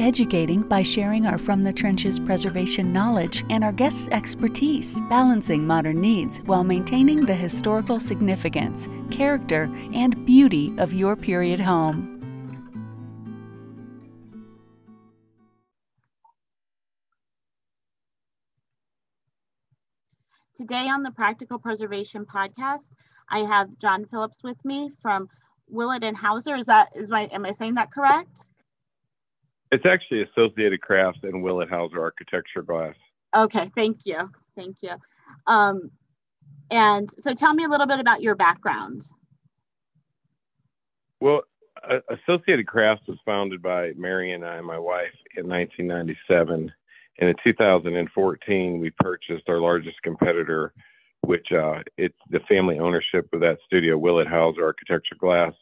educating by sharing our From the Trenches preservation knowledge and our guests' expertise, balancing modern needs while maintaining the historical significance, character, and beauty of your period home. Today on the Practical Preservation Podcast, I have John Phillips with me from Willet and Hauser. Is that is my am I saying that correct? It's actually Associated Crafts and Willet Hauser Architecture Glass. Okay, thank you, thank you. Um, and so, tell me a little bit about your background. Well, Associated Crafts was founded by Mary and I, my wife, in 1997. And in 2014, we purchased our largest competitor, which uh, it's the family ownership of that studio, Willet Hauser Architecture Glass,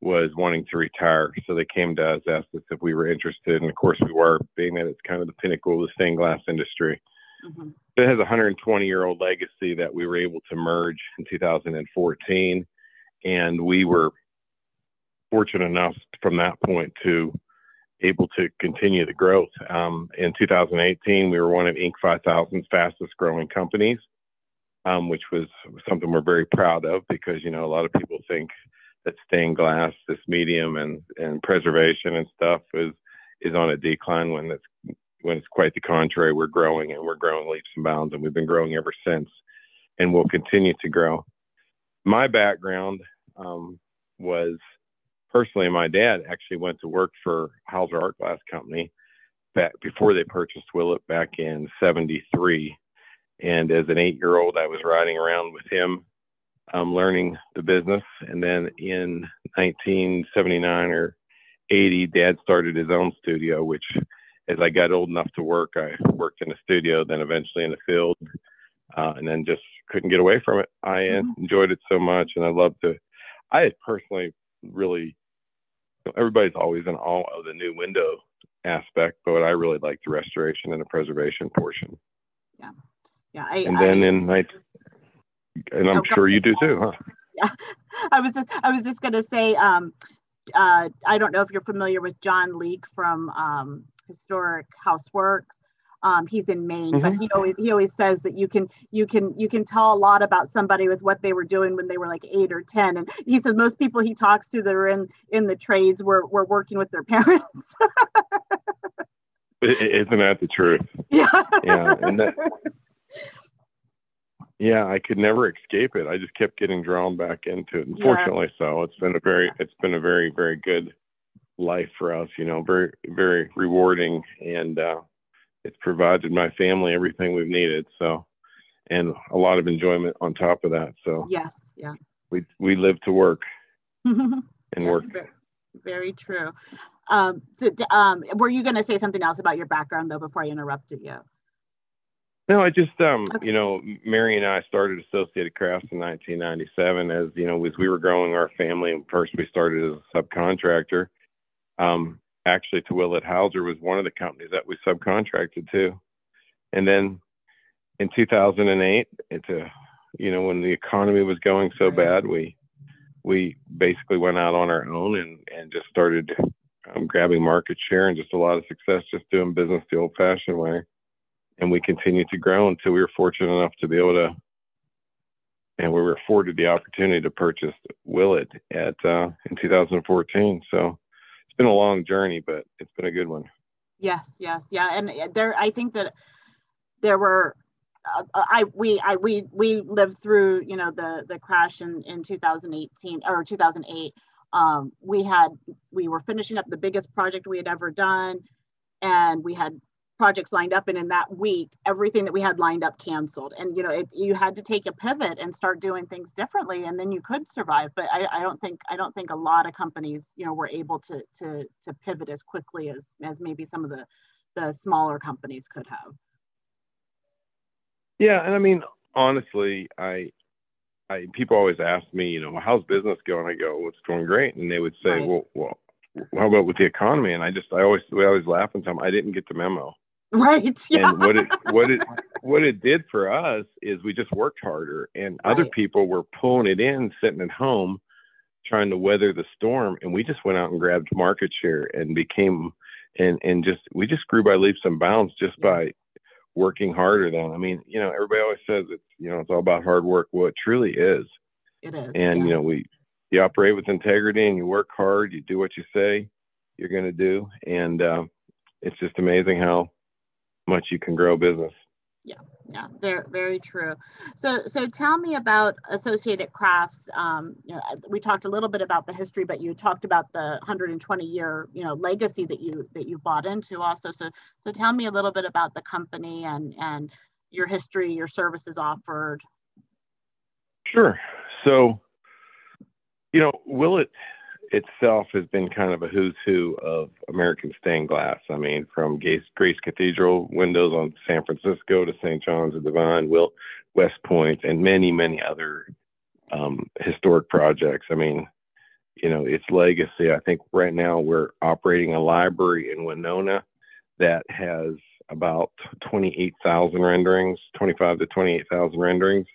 was wanting to retire. So they came to us, asked us if we were interested. And of course, we were, being that it's kind of the pinnacle of the stained glass industry. Mm-hmm. It has a 120 year old legacy that we were able to merge in 2014. And we were fortunate enough from that point to able to continue the growth. Um, in 2018, we were one of Inc. 5000's fastest growing companies um, which was something we're very proud of because you know a lot of people think that stained glass, this medium and and preservation and stuff is is on a decline when it's when it's quite the contrary. We're growing and we're growing leaps and bounds, and we've been growing ever since, and we'll continue to grow. My background um, was personally, my dad actually went to work for Hauser Art Glass Company back before they purchased Willet back in '73 and as an eight year old, I was riding around with him, um, learning the business. And then in 1979 or 80, dad started his own studio, which as I got old enough to work, I worked in a studio, then eventually in the field, uh, and then just couldn't get away from it. I mm-hmm. enjoyed it so much, and I love to. I personally really, everybody's always in awe of the new window aspect, but I really like the restoration and the preservation portion. Yeah yeah I, and then I, in night and i'm sure you do too huh yeah i was just i was just going to say um uh i don't know if you're familiar with john Leeke from um historic houseworks um, he's in Maine, mm-hmm. but he always he always says that you can you can you can tell a lot about somebody with what they were doing when they were like eight or ten. And he says most people he talks to that are in in the trades were were working with their parents. Isn't that the truth? Yeah. Yeah, and that yeah, I could never escape it. I just kept getting drawn back into it. Unfortunately, yeah. so it's been a very, it's been a very, very good life for us. You know, very, very rewarding, and uh, it's provided my family everything we've needed. So, and a lot of enjoyment on top of that. So, yes, yeah, we we live to work and work. Very, very true. Um, so, um, were you going to say something else about your background though before I interrupted you? No, I just um, okay. you know, Mary and I started Associated Crafts in 1997 as you know, as we were growing our family. And first, we started as a subcontractor. Um, actually, to Willet Hauser was one of the companies that we subcontracted to, and then in 2008, it's a you know, when the economy was going so bad, we we basically went out on our own and and just started um, grabbing market share and just a lot of success just doing business the old-fashioned way and we continued to grow until we were fortunate enough to be able to and we were afforded the opportunity to purchase Willet at uh, in 2014. So it's been a long journey, but it's been a good one. Yes, yes, yeah, and uh, there I think that there were uh, I we I we we lived through you know the the crash in in 2018 or 2008 um, we had we were finishing up the biggest project we had ever done and we had projects lined up and in that week everything that we had lined up canceled and you know it, you had to take a pivot and start doing things differently and then you could survive but I, I don't think i don't think a lot of companies you know were able to to to pivot as quickly as as maybe some of the the smaller companies could have yeah and i mean honestly i I, people always ask me, you know, how's business going? I go, well, it's going great. And they would say, right. well, well, how about with the economy? And I just, I always, we always laugh and tell them I didn't get the memo. Right. Yeah. And what it, what it, what it did for us is we just worked harder, and right. other people were pulling it in, sitting at home, trying to weather the storm, and we just went out and grabbed market share and became, and and just we just grew by leaps and bounds just by working harder than i mean you know everybody always says it's you know it's all about hard work well it truly is it is and yeah. you know we you operate with integrity and you work hard you do what you say you're going to do and uh, it's just amazing how much you can grow business. Yeah yeah very very true. So so tell me about associated crafts um, you know, we talked a little bit about the history but you talked about the 120 year you know legacy that you that you bought into also. So so tell me a little bit about the company and and your history your services offered. Sure. So you know Willet itself has been kind of a who's who of American stained glass. I mean, from Grace, Cathedral windows on San Francisco to St. John's of Divine, Will, West Point, and many, many other um, historic projects. I mean, you know, its legacy. I think right now we're operating a library in Winona that has about 28,000 renderings, 25 to 28,000 renderings.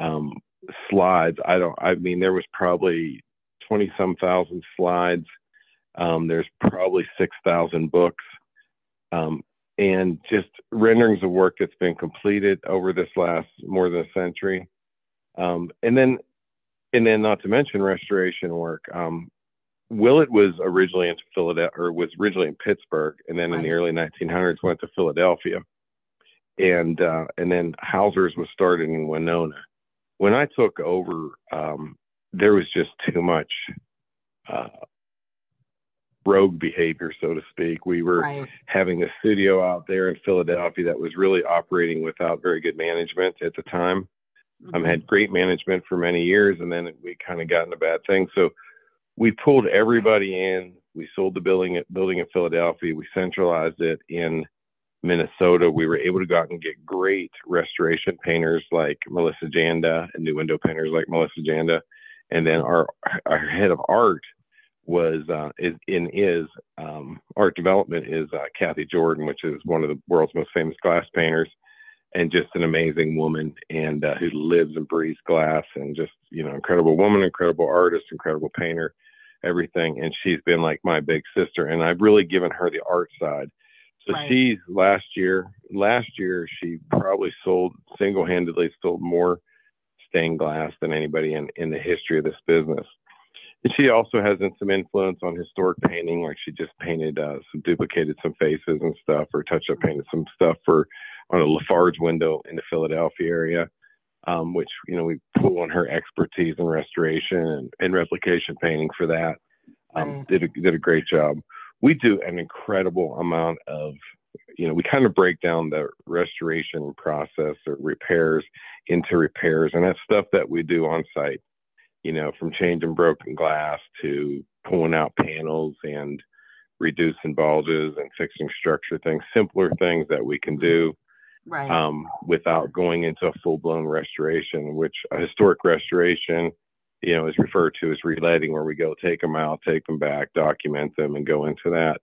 Um, slides. I don't. I mean, there was probably 20 some thousand slides. Um, there's probably 6,000 books. Um, and just renderings of work that's been completed over this last more than a century. Um, and then, and then not to mention restoration work. Um, Willet was originally in Philadelphia, or was originally in Pittsburgh, and then in the early 1900s went to Philadelphia, and uh, and then Hauser's was started in Winona. When I took over, um, there was just too much uh, rogue behavior, so to speak. We were right. having a studio out there in Philadelphia that was really operating without very good management at the time. Mm-hmm. Um, had great management for many years, and then we kind of got into bad things. So we pulled everybody in. We sold the building building in Philadelphia. We centralized it in Minnesota. We were able to go out and get great restoration painters like Melissa Janda and new window painters like Melissa Janda and then our our head of art was uh, is in is um, art development is uh, Kathy Jordan, which is one of the world's most famous glass painters, and just an amazing woman, and uh, who lives and breathes glass, and just you know incredible woman, incredible artist, incredible painter, everything. And she's been like my big sister, and I've really given her the art side. So right. she's last year, last year she probably sold single-handedly sold more stained glass than anybody in, in the history of this business. And she also has some influence on historic painting, like she just painted uh, some duplicated some faces and stuff, or touch up painted some stuff for on a Lafarge window in the Philadelphia area, um, which you know we pull on her expertise in restoration and, and replication painting for that. Um, did a, did a great job. We do an incredible amount of you know, we kind of break down the restoration process or repairs into repairs, and that's stuff that we do on site. You know, from changing broken glass to pulling out panels and reducing bulges and fixing structure things, simpler things that we can do right. um, without going into a full blown restoration, which a historic restoration, you know, is referred to as releading, where we go take them out, take them back, document them, and go into that.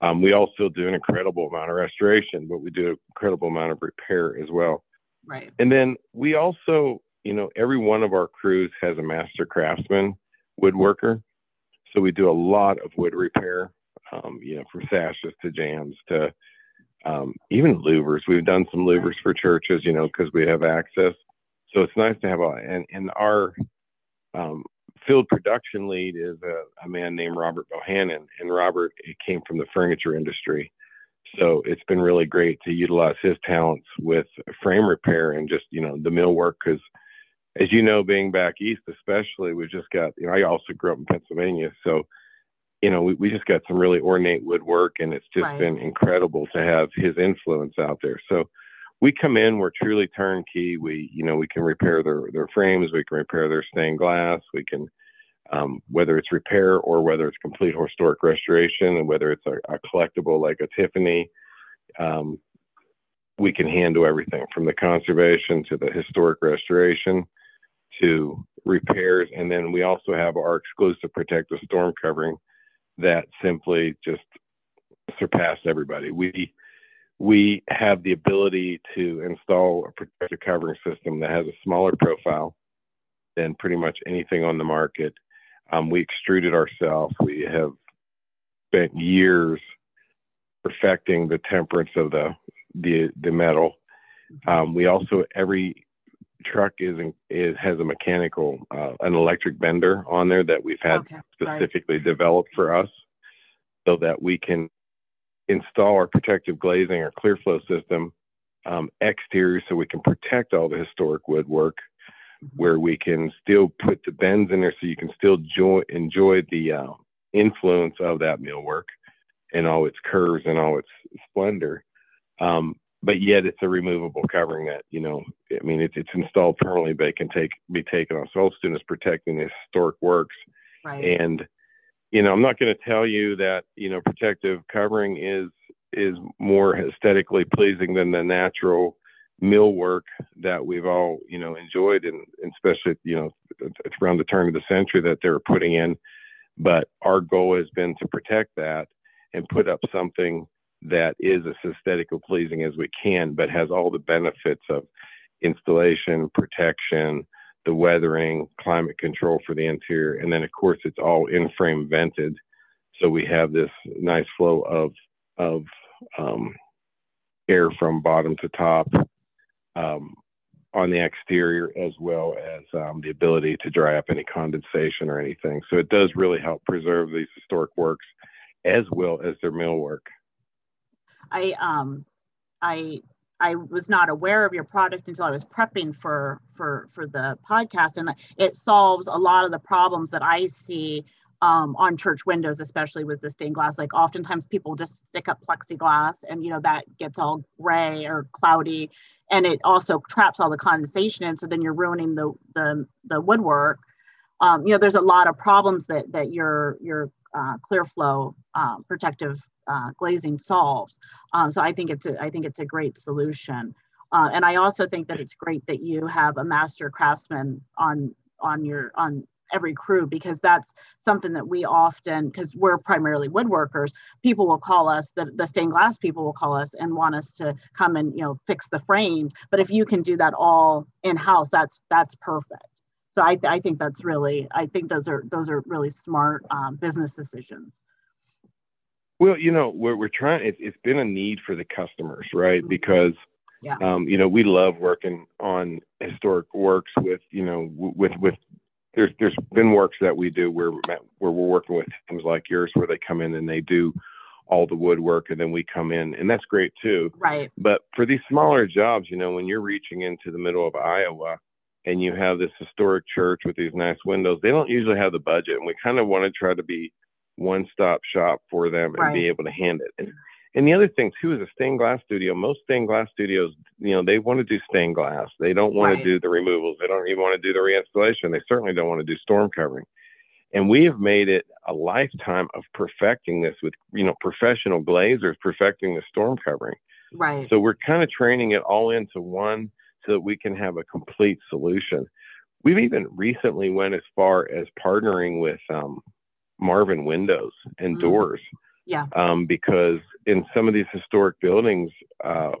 Um, we also do an incredible amount of restoration, but we do an incredible amount of repair as well. Right. And then we also, you know, every one of our crews has a master craftsman woodworker. So we do a lot of wood repair, um, you know, from sashes to jambs to um, even louvers. We've done some louvers for churches, you know, because we have access. So it's nice to have a, and, and our, um, field production lead is a, a man named Robert Bohannon, and Robert came from the furniture industry. So it's been really great to utilize his talents with frame repair and just you know the millwork because as you know, being back east, especially, we just got, you know, I also grew up in Pennsylvania. So, you know, we, we just got some really ornate woodwork and it's just right. been incredible to have his influence out there. So we come in, we're truly turnkey. We, you know, we can repair their, their frames, we can repair their stained glass, we can, um, whether it's repair or whether it's complete historic restoration and whether it's a, a collectible like a Tiffany, um, we can handle everything from the conservation to the historic restoration to repairs. And then we also have our exclusive protective storm covering that simply just surpassed everybody. We we have the ability to install a protective covering system that has a smaller profile than pretty much anything on the market. Um, we extrude it ourselves. We have spent years perfecting the temperance of the the the metal. Um, we also every truck is is has a mechanical uh, an electric bender on there that we've had okay, specifically right. developed for us, so that we can install our protective glazing or clear flow system um, exterior, so we can protect all the historic woodwork, mm-hmm. where we can still put the bends in there, so you can still enjoy enjoy the uh, influence of that millwork and all its curves and all its splendor. Um, but yet it's a removable covering that you know i mean it's, it's installed permanently but it can take be taken off so all students protecting the historic works right. and you know i'm not going to tell you that you know protective covering is is more aesthetically pleasing than the natural millwork that we've all you know enjoyed and, and especially you know around the turn of the century that they're putting in. But our goal has been to protect that and put up something that is as aesthetically pleasing as we can, but has all the benefits of installation, protection, the weathering, climate control for the interior, and then of course it's all in frame vented, so we have this nice flow of of um, air from bottom to top um, on the exterior, as well as um, the ability to dry up any condensation or anything. So it does really help preserve these historic works as well as their millwork. I um I I was not aware of your product until I was prepping for for for the podcast, and it solves a lot of the problems that I see um, on church windows, especially with the stained glass. Like oftentimes people just stick up plexiglass, and you know that gets all gray or cloudy, and it also traps all the condensation and So then you're ruining the the the woodwork. Um, you know, there's a lot of problems that that your your uh, clear flow um, protective uh, glazing solves. Um, so I think it's a, I think it's a great solution. Uh, and I also think that it's great that you have a master craftsman on on your on every crew because that's something that we often because we're primarily woodworkers people will call us the, the stained glass people will call us and want us to come and you know fix the frame but if you can do that all in house that's that's perfect so I, I think that's really i think those are those are really smart um, business decisions well, you know, we're we're trying. It, it's been a need for the customers, right? Mm-hmm. Because, yeah. um, you know, we love working on historic works with, you know, with with. There's there's been works that we do where where we're working with things like yours where they come in and they do all the woodwork and then we come in and that's great too. Right. But for these smaller jobs, you know, when you're reaching into the middle of Iowa and you have this historic church with these nice windows, they don't usually have the budget and we kind of want to try to be one stop shop for them and right. be able to hand it. And, and the other thing too is a stained glass studio. Most stained glass studios, you know, they want to do stained glass. They don't want right. to do the removals. They don't even want to do the reinstallation. They certainly don't want to do storm covering. And we have made it a lifetime of perfecting this with, you know, professional glazers perfecting the storm covering. Right. So we're kind of training it all into one so that we can have a complete solution. We've even recently went as far as partnering with um, Marvin windows and mm. doors. Yeah. Um, because in some of these historic buildings, uh,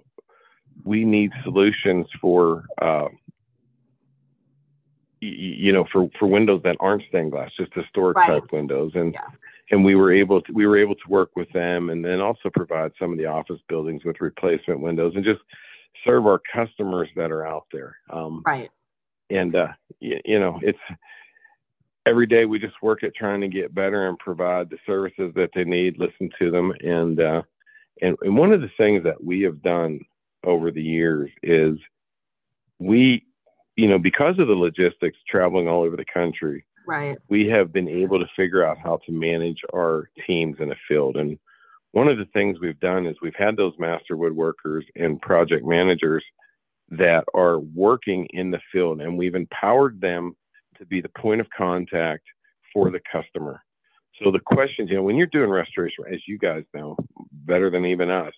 we need solutions for, uh, y- you know, for, for windows that aren't stained glass, just historic right. type windows. And, yeah. and we were able to, we were able to work with them and then also provide some of the office buildings with replacement windows and just serve our customers that are out there. Um, right. And, uh, y- you know, it's, every day we just work at trying to get better and provide the services that they need, listen to them. And, uh, and, and one of the things that we have done over the years is we, you know, because of the logistics traveling all over the country, right, we have been able to figure out how to manage our teams in the field. And one of the things we've done is we've had those master woodworkers and project managers that are working in the field, and we've empowered them to be the point of contact for the customer. So the questions, you know, when you're doing restoration, as you guys know better than even us,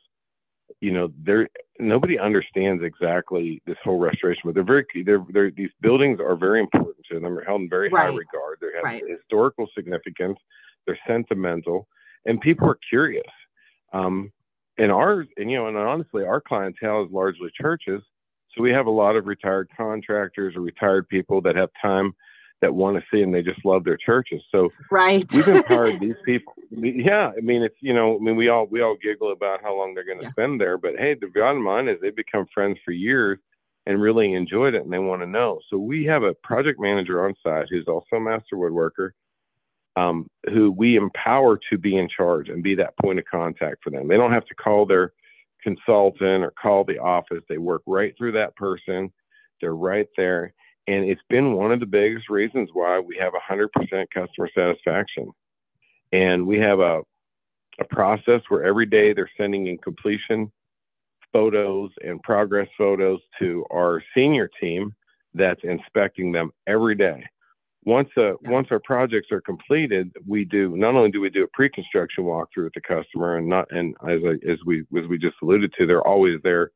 you know, there nobody understands exactly this whole restoration, but they're very they're, they're these buildings are very important to them. They're held in very right. high regard. They have right. historical significance. They're sentimental, and people are curious. Um, and ours, and you know, and honestly, our clientele is largely churches. So we have a lot of retired contractors or retired people that have time that want to see and they just love their churches. So right, we've empowered these people. Yeah, I mean, it's you know, I mean, we all we all giggle about how long they're going to yeah. spend there, but hey, the bottom line is they've become friends for years and really enjoyed it, and they want to know. So we have a project manager on site who's also a master woodworker. Um, who we empower to be in charge and be that point of contact for them. They don't have to call their consultant or call the office. They work right through that person. They're right there and it's been one of the biggest reasons why we have 100% customer satisfaction. And we have a, a process where every day they're sending in completion photos and progress photos to our senior team that's inspecting them every day. Once uh, yeah. once our projects are completed, we do not only do we do a pre-construction walkthrough with the customer, and not and as I, as we as we just alluded to, they're always there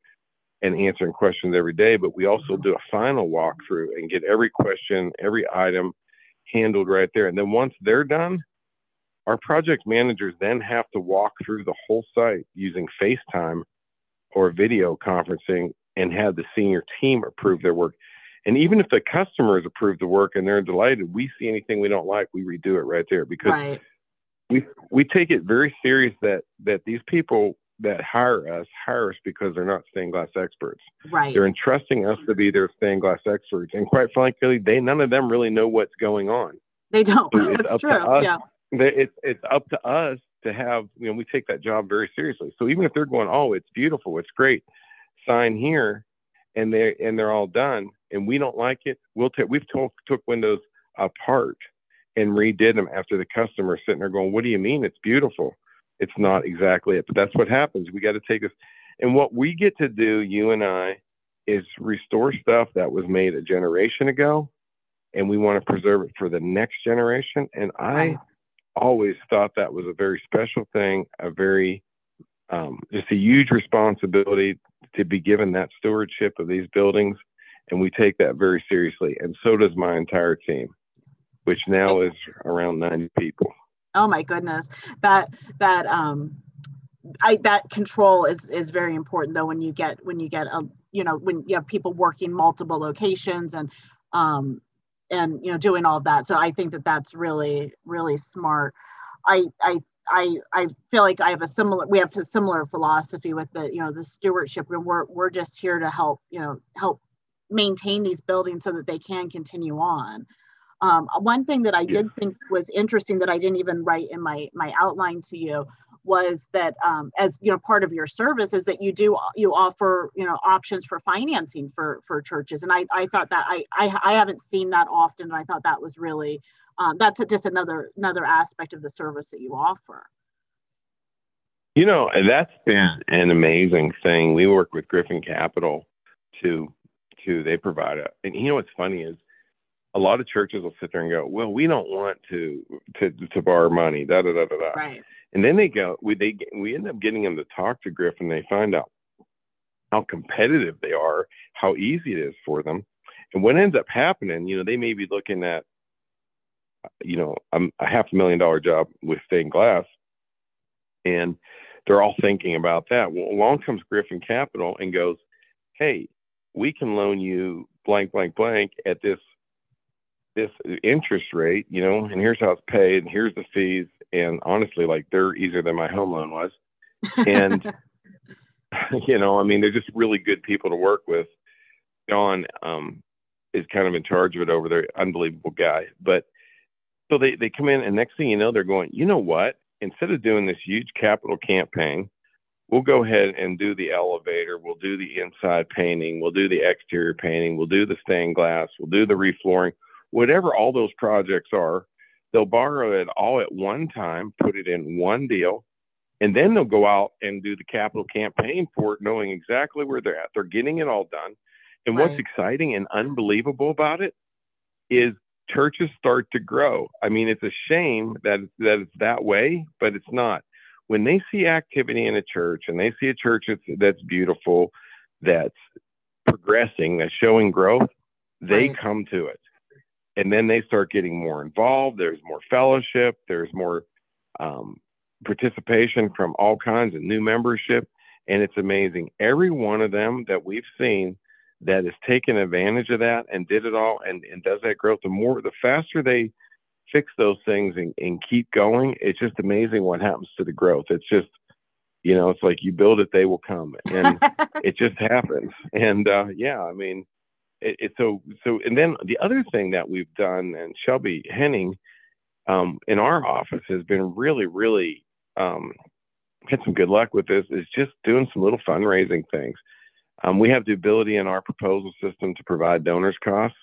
and answering questions every day, but we also do a final walkthrough and get every question, every item handled right there. And then once they're done, our project managers then have to walk through the whole site using FaceTime or video conferencing and have the senior team approve their work. And even if the customers approve the work and they're delighted, we see anything we don't like, we redo it right there because right. we we take it very serious that that these people that hire us hire us because they're not stained glass experts. Right. They're entrusting us to be their stained glass experts, and quite frankly, they none of them really know what's going on. They don't. So That's true. Yeah. It's it's up to us to have you know we take that job very seriously. So even if they're going, oh, it's beautiful, it's great, sign here, and they and they're all done, and we don't like it, we'll take we've took took windows apart and redid them after the customer sitting there going, what do you mean it's beautiful? It's not exactly it, but that's what happens. We got to take this. And what we get to do, you and I, is restore stuff that was made a generation ago, and we want to preserve it for the next generation. And I always thought that was a very special thing, a very um, just a huge responsibility to be given that stewardship of these buildings, and we take that very seriously. And so does my entire team, which now is around 90 people oh my goodness. That that um i that control is is very important though when you get when you get a you know when you have people working multiple locations and um and you know doing all of that. So i think that that's really really smart. I i I, I feel like I have a similar we have a similar philosophy with the you know the stewardship and we're we're just here to help you know help maintain these buildings so that they can continue on um, one thing that I yeah. did think was interesting that I didn't even write in my my outline to you was that um, as you know part of your service is that you do you offer you know options for financing for for churches and I, I thought that I, I I haven't seen that often and I thought that was really um, that's just another another aspect of the service that you offer. You know that's been an amazing thing. We work with Griffin Capital to to they provide it and you know what's funny is a lot of churches will sit there and go, "Well, we don't want to to to borrow money." Da da da da da. Right. And then they go, we they we end up getting them to talk to Griffin. They find out how competitive they are, how easy it is for them, and what ends up happening, you know, they may be looking at, you know, a, a half a million dollar job with stained glass, and they're all thinking about that. Well, along comes Griffin Capital and goes, "Hey, we can loan you blank blank blank at this this interest rate, you know, and here's how it's paid, and here's the fees. And honestly, like they're easier than my home loan was. And, you know, I mean, they're just really good people to work with. John um, is kind of in charge of it over there, unbelievable guy. But so they, they come in, and next thing you know, they're going, you know what? Instead of doing this huge capital campaign, we'll go ahead and do the elevator, we'll do the inside painting, we'll do the exterior painting, we'll do the stained glass, we'll do the reflooring, whatever all those projects are. They'll borrow it all at one time, put it in one deal, and then they'll go out and do the capital campaign for it, knowing exactly where they're at. They're getting it all done. And right. what's exciting and unbelievable about it is churches start to grow. I mean, it's a shame that that it's that way, but it's not. When they see activity in a church and they see a church that's, that's beautiful, that's progressing, that's showing growth, they right. come to it. And then they start getting more involved. There's more fellowship. There's more um, participation from all kinds of new membership. And it's amazing. Every one of them that we've seen that has taken advantage of that and did it all and, and does that growth, the more, the faster they fix those things and, and keep going, it's just amazing what happens to the growth. It's just, you know, it's like you build it, they will come. And it just happens. And uh, yeah, I mean, it, it's so, so, and then the other thing that we've done, and Shelby Henning um, in our office has been really, really um, had some good luck with this, is just doing some little fundraising things. Um, we have the ability in our proposal system to provide donors costs.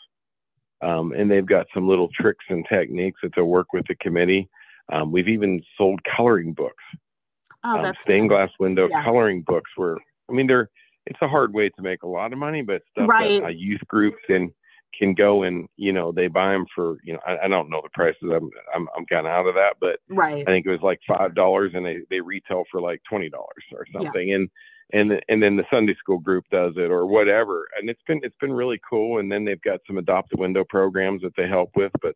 Um, and they've got some little tricks and techniques that they'll work with the committee. Um, we've even sold coloring books, oh, um, that's stained glass window yeah. coloring books. Where I mean, they're it's a hard way to make a lot of money, but stuff right. that a youth group can can go and you know they buy them for you know I, I don't know the prices. I'm I'm, I'm kind of out of that, but right. I think it was like five dollars, and they they retail for like twenty dollars or something, yeah. and and and then the Sunday school group does it or whatever. And it's been it's been really cool. And then they've got some adopt a window programs that they help with, but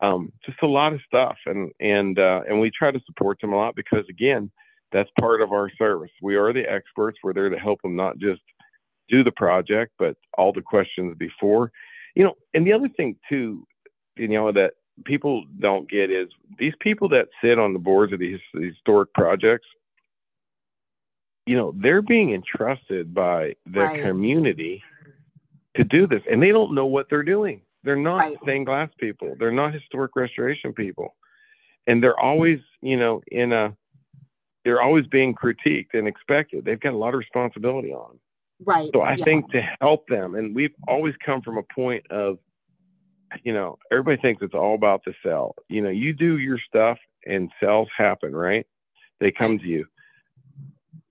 um, just a lot of stuff. And and uh, and we try to support them a lot because again, that's part of our service. We are the experts. We're there to help them not just do the project, but all the questions before. You know, and the other thing too, you know, that people don't get is these people that sit on the boards of these, historic projects you know, they're being entrusted by the right. community to do this, and they don't know what they're doing. They're not right. stained glass people. They're not historic restoration people, and they're always, you know, in a. They're always being critiqued and expected. They've got a lot of responsibility on. Right. So I yeah. think to help them, and we've always come from a point of, you know, everybody thinks it's all about the sell. You know, you do your stuff and sales happen, right? They come to you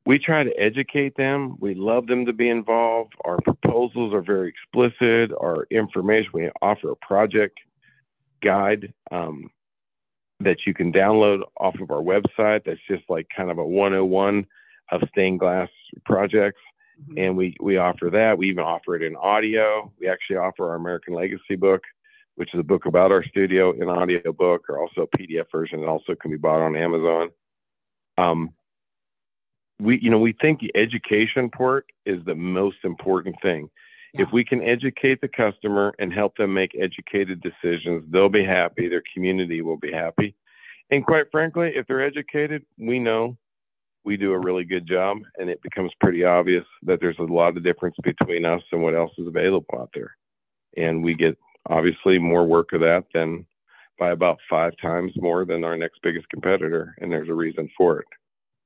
we try to educate them. We love them to be involved. Our proposals are very explicit. Our information, we offer a project guide um, that you can download off of our website. That's just like kind of a 101 of stained glass projects. Mm-hmm. And we, we offer that. We even offer it in audio. We actually offer our American Legacy book, which is a book about our studio in audio book, or also a PDF version that also can be bought on Amazon. Um, we you know we think the education part is the most important thing yeah. if we can educate the customer and help them make educated decisions they'll be happy their community will be happy. And quite frankly if they're educated we know we do a really good job and it becomes pretty obvious that there's a lot of difference between us and what else is available out there. And we get obviously more work of that than by about five times more than our next biggest competitor and there's a reason for it.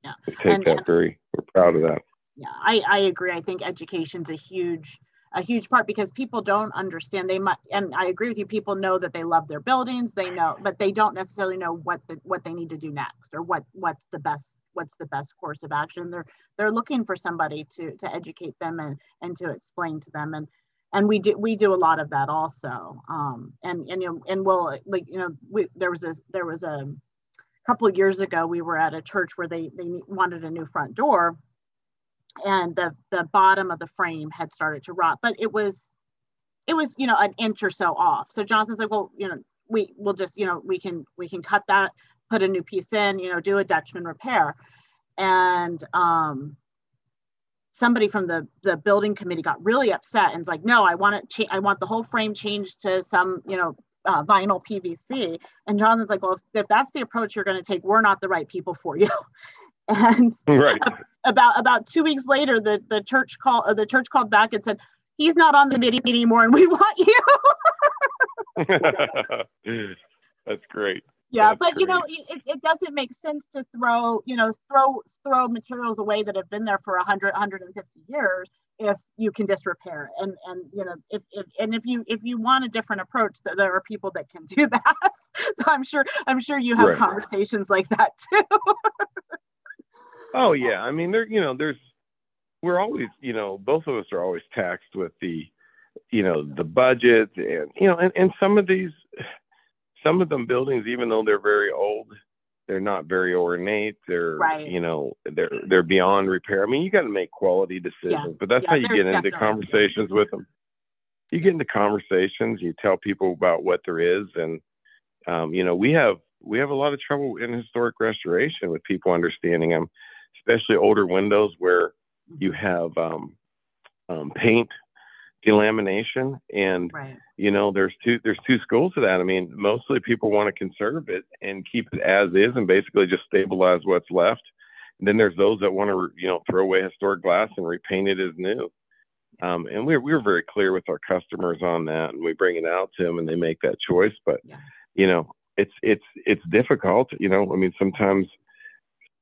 Yeah. We take and, that very we're proud of that. Yeah i i agree. I think education's a huge a huge part because people don't understand. They might and i agree with you people know that they love their buildings they know but they don't necessarily know what the what they need to do next or what what's the best what's the best course of action. They're they're looking for somebody to to educate them and and to explain to them. And and we do we do a lot of that also. Um and and you know and we'll like you know we there was a there was a couple of years ago, we were at a church where they, they wanted a new front door and the, the bottom of the frame had started to rot, but it was, it was, you know, an inch or so off. So Jonathan's like, well, you know, we will just, you know, we can, we can cut that, put a new piece in, you know, do a Dutchman repair. And, um, somebody from the the building committee got really upset and was like no i want it cha- i want the whole frame changed to some you know uh, vinyl PVC. And Jonathan's like, well, if, if that's the approach you're going to take, we're not the right people for you. and right. about about two weeks later, the the church call uh, the church called back and said, he's not on the meeting anymore, and we want you. that's great. yeah but great. you know it, it doesn't make sense to throw you know throw throw materials away that have been there for 100 150 years if you can disrepair it and and you know if, if and if you if you want a different approach there are people that can do that so i'm sure i'm sure you have right. conversations like that too oh yeah. I mean there you know there's we're always you know both of us are always taxed with the you know the budget and you know and, and some of these some of them buildings even though they're very old they're not very ornate. They're right. you know they're they're beyond repair. I mean you got to make quality decisions yeah. but that's yeah, how you get into conversations with them you get into conversations you tell people about what there is and um, you know we have we have a lot of trouble in historic restoration with people understanding them especially older windows where you have um, um, paint delamination and right. you know there's two there's two schools to that i mean mostly people want to conserve it and keep it as is and basically just stabilize what's left and then there's those that want to you know throw away historic glass and repaint it as new um, and we're we're very clear with our customers on that and we bring it out to them and they make that choice but yeah. you know it's it's it's difficult you know i mean sometimes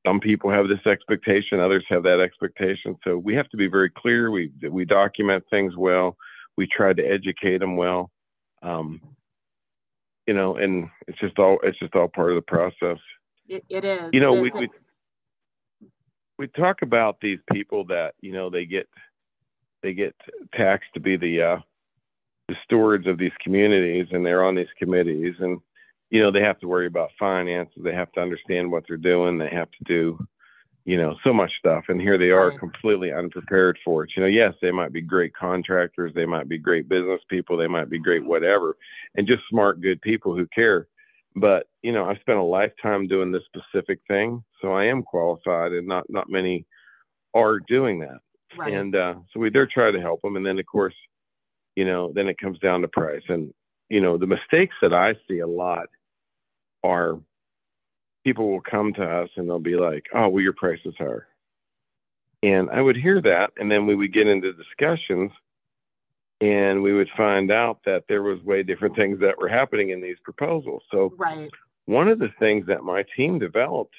some people have this expectation, others have that expectation. So we have to be very clear. We we document things well. We try to educate them well. Um, you know, and it's just all it's just all part of the process. it, it is. You know, we, we we talk about these people that you know they get they get taxed to be the uh, the stewards of these communities, and they're on these committees, and you know, they have to worry about finances. They have to understand what they're doing. They have to do, you know, so much stuff. And here they are right. completely unprepared for it. You know, yes, they might be great contractors. They might be great business people. They might be great whatever, and just smart, good people who care. But, you know, I've spent a lifetime doing this specific thing. So I am qualified and not, not many are doing that. Right. And uh, so we dare try to help them. And then, of course, you know, then it comes down to price. And, you know, the mistakes that I see a lot are people will come to us and they'll be like, "Oh, well, your price is higher," and I would hear that, and then we would get into discussions, and we would find out that there was way different things that were happening in these proposals. So, right. one of the things that my team developed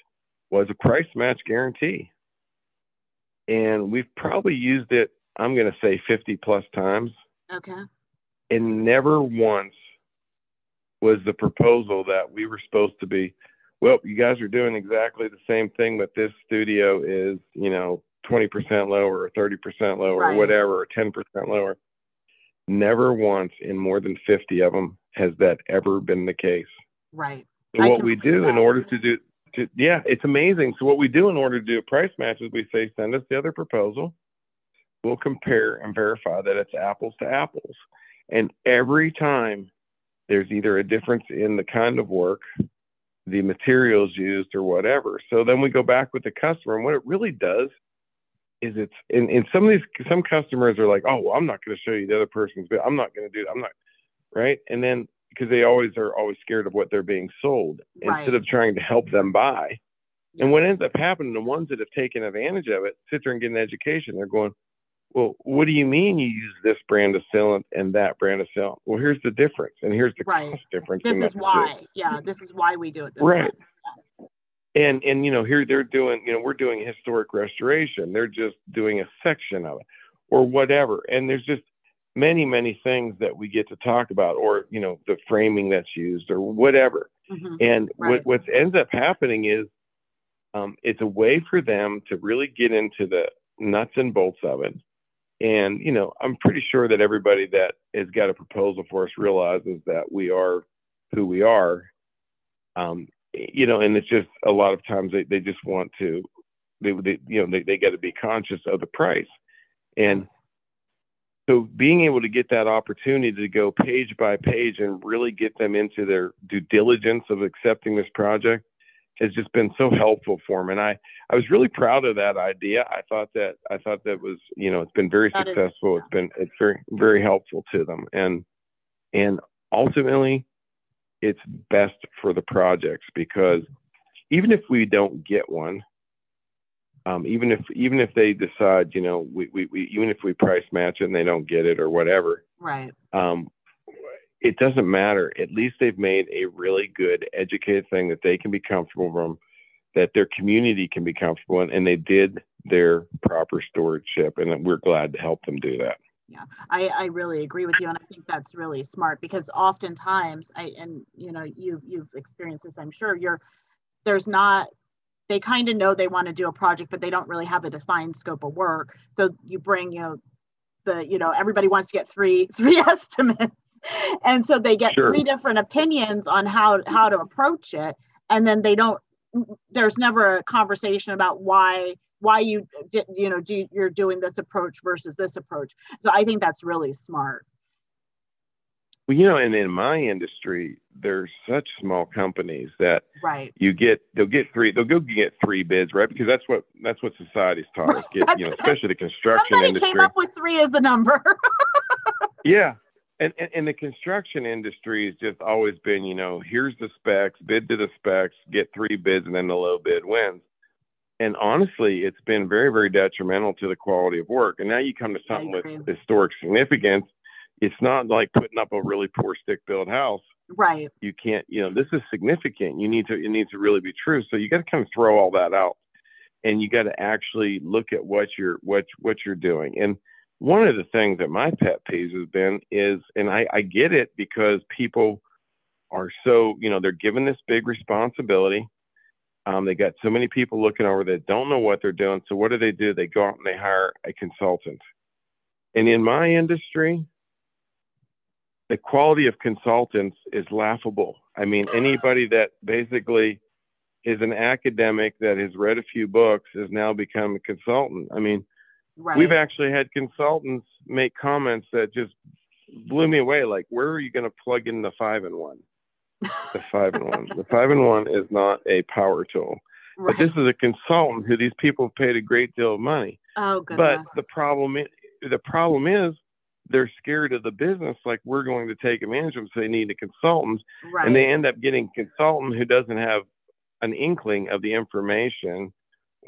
was a price match guarantee, and we've probably used it. I'm going to say 50 plus times. Okay. And never once was the proposal that we were supposed to be, well, you guys are doing exactly the same thing, but this studio is, you know, 20% lower or 30% lower right. or whatever, or 10% lower. Never once in more than 50 of them has that ever been the case. Right. So what we do that. in order to do, to, yeah, it's amazing. So what we do in order to do a price match is we say, send us the other proposal. We'll compare and verify that it's apples to apples. And every time there's either a difference in the kind of work, the materials used, or whatever. So then we go back with the customer, and what it really does is it's in, in some of these some customers are like, oh, well, I'm not going to show you the other person's, but I'm not going to do. I'm not right, and then because they always are always scared of what they're being sold right. instead of trying to help them buy. And what ends up happening, the ones that have taken advantage of it sit there and get an education. They're going, well, what do you mean you use this brand of sealant and that brand of sealant? Well, here's the difference, and here's the right. cost difference. This is why, yeah, this is why we do it. right. And and you know here they're doing you know we're doing historic restoration. They're just doing a section of it, or whatever. And there's just many many things that we get to talk about, or you know the framing that's used, or whatever. Mm-hmm. And right. what what ends up happening is um, it's a way for them to really get into the nuts and bolts of it and, you know, I'm pretty sure that everybody that has got a proposal for us realizes that we are who we are. Um, you know, and it's just a lot of times they, they just want to, they, they you know, they, they got to be conscious of the price. And so being able to get that opportunity to go page by page and really get them into their due diligence of accepting this project has just been so helpful for them. And I, I was really proud of that idea. I thought that I thought that was, you know, it's been very that successful. Is, yeah. It's been it's very very helpful to them. And and ultimately it's best for the projects because even if we don't get one, um, even if even if they decide, you know, we, we, we even if we price match it and they don't get it or whatever, right? Um, it doesn't matter. At least they've made a really good, educated thing that they can be comfortable from, that their community can be comfortable in, and they did their proper stewardship, and we're glad to help them do that. Yeah, I, I really agree with you, and I think that's really smart because oftentimes, I and you know you you've experienced this, I'm sure. You're there's not they kind of know they want to do a project, but they don't really have a defined scope of work. So you bring you know the you know everybody wants to get three three estimates, and so they get sure. three different opinions on how how to approach it, and then they don't. There's never a conversation about why why you you know do you're doing this approach versus this approach. So i think that's really smart. Well you know and in my industry there's such small companies that right. you get they'll get three they'll go get three bids right? Because that's what that's what society's taught us. Get you know especially the construction somebody industry. came up with three as the number. Yeah and, and, and the construction industry has just always been, you know, here's the specs, bid to the specs, get three bids, and then the low bid wins and honestly, it's been very, very detrimental to the quality of work. And now you come to something with historic significance. It's not like putting up a really poor stick built house. Right. You can't, you know, this is significant. You need to, it needs to really be true. So you got to kind of throw all that out and you got to actually look at what you're, what, what you're doing. And one of the things that my pet peeves has been is, and I, I get it because people are so, you know, they're given this big responsibility um, they got so many people looking over that don't know what they're doing. So what do they do? They go out and they hire a consultant. And in my industry, the quality of consultants is laughable. I mean, anybody that basically is an academic that has read a few books has now become a consultant. I mean, right. we've actually had consultants make comments that just blew me away. Like, where are you going to plug in the five and one? the five and one. The five and one is not a power tool. Right. But this is a consultant who these people have paid a great deal of money. Oh, goodness. But the problem is, the problem is they're scared of the business, like we're going to take advantage of them, so they need a consultant, right. and they end up getting a consultant who doesn't have an inkling of the information,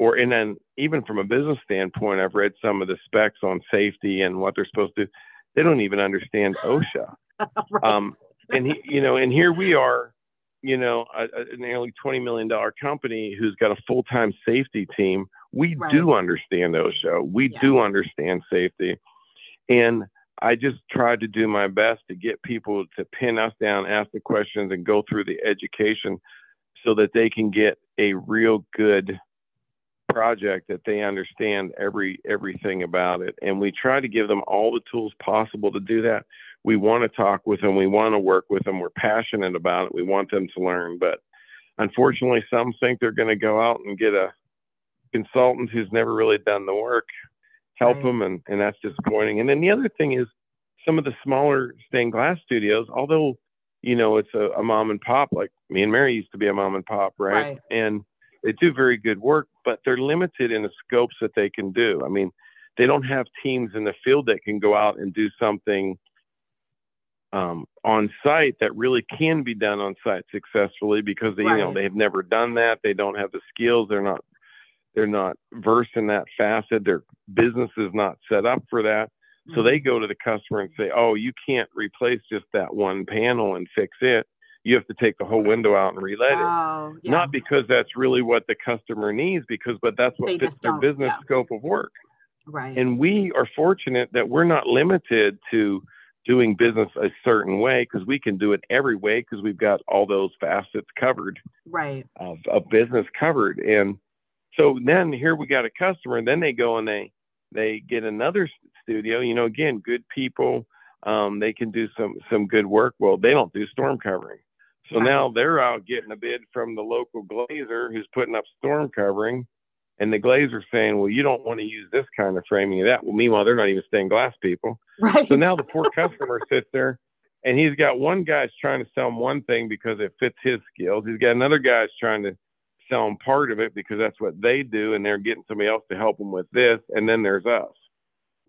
or and then even from a business standpoint, I've read some of the specs on safety and what they're supposed to. They don't even understand OSHA. right. um, and he, you know, and here we are, you know, a, a nearly twenty million dollar company who's got a full time safety team. We right. do understand OSHA. We yeah. do understand safety, and I just tried to do my best to get people to pin us down, ask the questions, and go through the education so that they can get a real good project that they understand every everything about it and we try to give them all the tools possible to do that we want to talk with them, we want to work with them, we're passionate about it, we want them to learn. But unfortunately, some think they're going to go out and get a consultant who's never really done the work, help right. them, and, and that's disappointing. And then the other thing is some of the smaller stained glass studios, although you know it's a, a mom and pop, like me and Mary used to be a mom and pop, right? right? And they do very good work, but they're limited in the scopes that they can do. I mean, they don't have teams in the field that can go out and do something um, on site that really can be done on site successfully because they, right. you know they have never done that. They don't have the skills. They're not they're not versed in that facet. Their business is not set up for that. Mm-hmm. So they mm-hmm. go to the customer and say, "Oh, you can't replace just that one panel and fix it. You have to take the whole window out and relead oh, it." Yeah. Not because that's really what the customer needs, because but that's what they fits their business yeah. scope of work. Right. And we are fortunate that we're not limited to doing business a certain way because we can do it every way because we've got all those facets covered right of, of business covered and so then here we got a customer and then they go and they they get another studio you know again good people um, they can do some some good work well they don't do storm covering so right. now they're out getting a bid from the local glazer who's putting up storm covering and the glazer saying, well, you don't want to use this kind of framing of that. Well, meanwhile, they're not even stained glass people. Right. So now the poor customer sits there and he's got one guy's trying to sell him one thing because it fits his skills. He's got another guy's trying to sell him part of it because that's what they do. And they're getting somebody else to help them with this. And then there's us.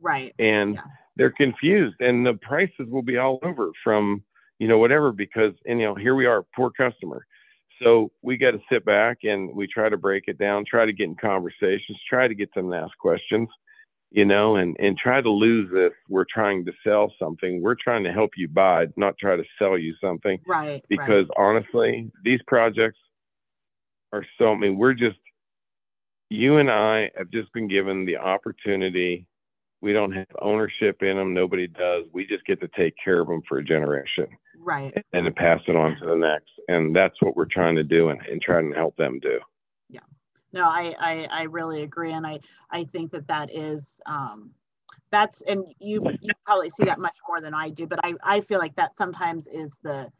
Right. And yeah. they're confused and the prices will be all over from, you know, whatever, because, and, you know, here we are, poor customer. So we got to sit back and we try to break it down, try to get in conversations, try to get them to ask questions. you know, and and try to lose this. We're trying to sell something. We're trying to help you buy, not try to sell you something. Right. Because right. honestly, these projects are so. I mean, we're just you and I have just been given the opportunity. We don't have ownership in them. Nobody does. We just get to take care of them for a generation. Right. And to pass it on to the next. And that's what we're trying to do and, and trying to help them do. Yeah. No, I, I, I really agree. And I, I think that that is, um, that's, and you, you probably see that much more than I do, but I, I feel like that sometimes is the,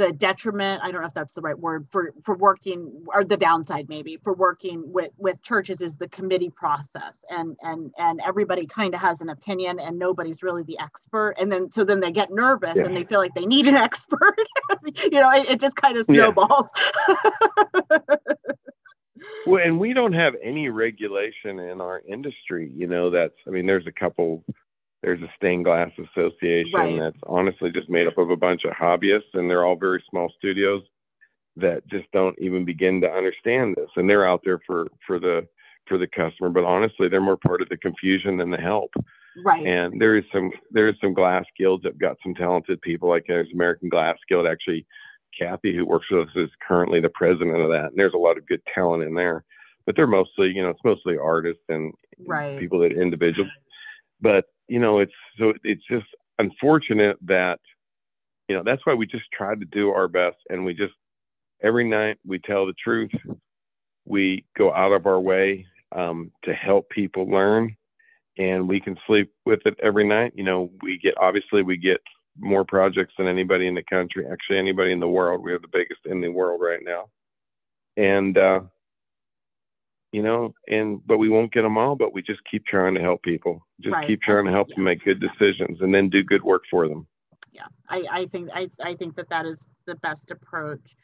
the detriment i don't know if that's the right word for for working or the downside maybe for working with with churches is the committee process and and and everybody kind of has an opinion and nobody's really the expert and then so then they get nervous yeah. and they feel like they need an expert you know it, it just kind of snowballs yeah. well and we don't have any regulation in our industry you know that's i mean there's a couple there's a stained glass association right. that's honestly just made up of a bunch of hobbyists and they're all very small studios that just don't even begin to understand this and they're out there for for the for the customer but honestly they're more part of the confusion than the help right and there is some there is some glass guilds that have got some talented people like there's american glass guild actually kathy who works with us is currently the president of that and there's a lot of good talent in there but they're mostly you know it's mostly artists and right. people that individuals but you know, it's so it's just unfortunate that, you know, that's why we just try to do our best and we just every night we tell the truth. We go out of our way um, to help people learn and we can sleep with it every night. You know, we get obviously we get more projects than anybody in the country, actually anybody in the world. We are the biggest in the world right now. And uh, you know, and but we won't get them all, but we just keep trying to help people. Just right. keep trying to help yeah. them make good decisions and then do good work for them. Yeah, I, I think I, I think that that is the best approach.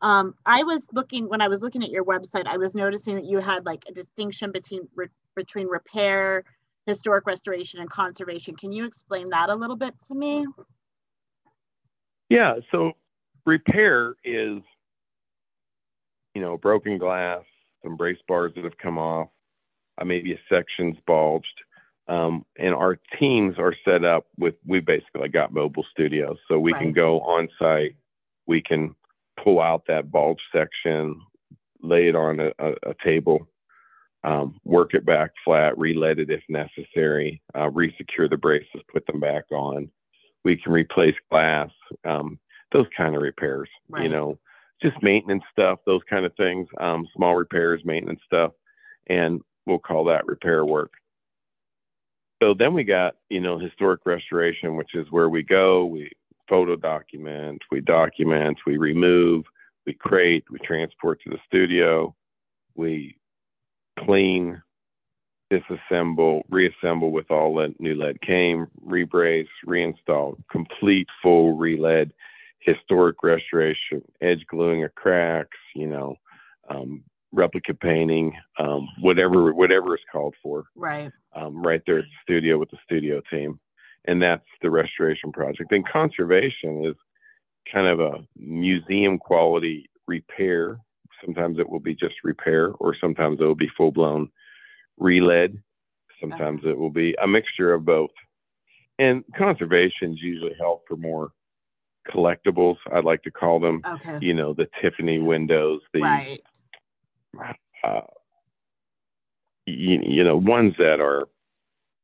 Um, I was looking when I was looking at your website, I was noticing that you had like a distinction between re, between repair, historic restoration, and conservation. Can you explain that a little bit to me? Yeah, so repair is, you know, broken glass, some brace bars that have come off, uh, maybe a section's bulged. Um, and our teams are set up with, we basically got mobile studios. So we right. can go on site, we can pull out that bulge section, lay it on a, a, a table, um, work it back flat, relead it if necessary, uh, resecure the braces, put them back on. We can replace glass, um, those kind of repairs, right. you know just maintenance stuff, those kind of things, um, small repairs, maintenance stuff, and we'll call that repair work. So then we got, you know, historic restoration, which is where we go, we photo document, we document, we remove, we crate, we transport to the studio, we clean, disassemble, reassemble with all the new lead came, rebrace, reinstall, complete full re-lead historic restoration, edge gluing of cracks, you know, um, replica painting, um, whatever whatever is called for. Right. Um, right there at the studio with the studio team, and that's the restoration project. And conservation is kind of a museum quality repair. Sometimes it will be just repair, or sometimes it will be full blown re-lead. Sometimes okay. it will be a mixture of both. And conservations usually help for more collectibles, I'd like to call them. Okay. You know, the Tiffany windows, the right. Uh, you, you know, ones that are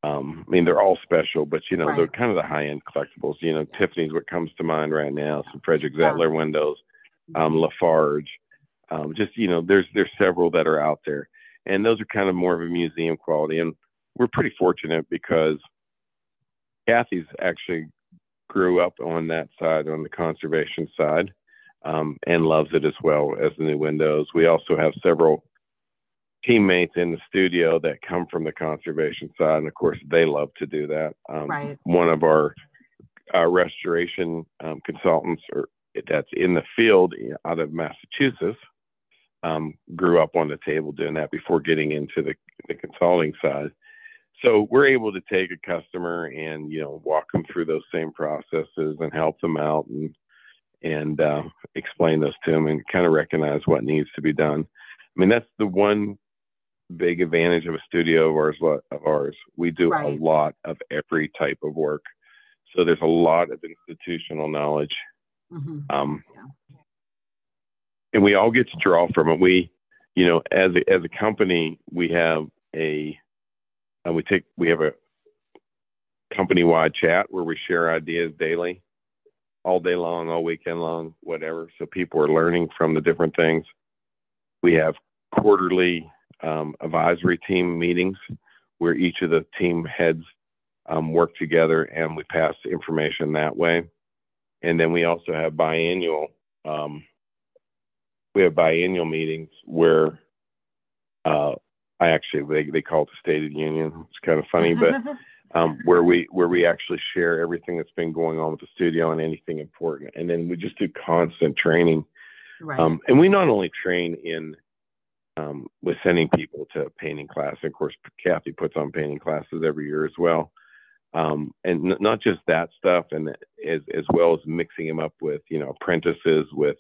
um, I mean, they're all special, but you know, right. they're kind of the high end collectibles. You know, Tiffany's what comes to mind right now. Some Frederick Zettler yeah. windows, mm-hmm. um, La Farge. Um, just you know, there's there's several that are out there, and those are kind of more of a museum quality. And we're pretty fortunate because Kathy's actually grew up on that side, on the conservation side, um, and loves it as well as the new windows. We also have several teammates in the studio that come from the conservation side, and of course, they love to do that. Um, right. One of our, our restoration um, consultants, or that's in the field out of Massachusetts, um, grew up on the table doing that before getting into the, the consulting side so we're able to take a customer and you know walk them through those same processes and help them out and and uh, explain those to them and kind of recognize what needs to be done. I mean that's the one big advantage of a studio of ours. Of ours, we do Right. a lot of every type of work, so there's a lot of institutional knowledge, Mhm. um, Yeah. and we all get to draw from it. We, you know, as a, as a company, we have a, we take we have a company-wide chat where we share ideas daily, all day long, all weekend long, whatever. So people are learning from the different things. We have quarterly um, advisory team meetings where each of the team heads um, work together and we pass information that way. And then we also have biannual. Um, we have biannual meetings where uh, I actually they, they call it the State of the Union. It's kind of funny, but um, where we where we actually share everything that's been going on with the studio and anything important, and then we just do constant training. right. Um, and we not only train in um, with sending people to painting class. Of course, Kathy puts on painting classes every year as well. Um, and n- not just that stuff, and as as well as mixing them up with you know apprentices with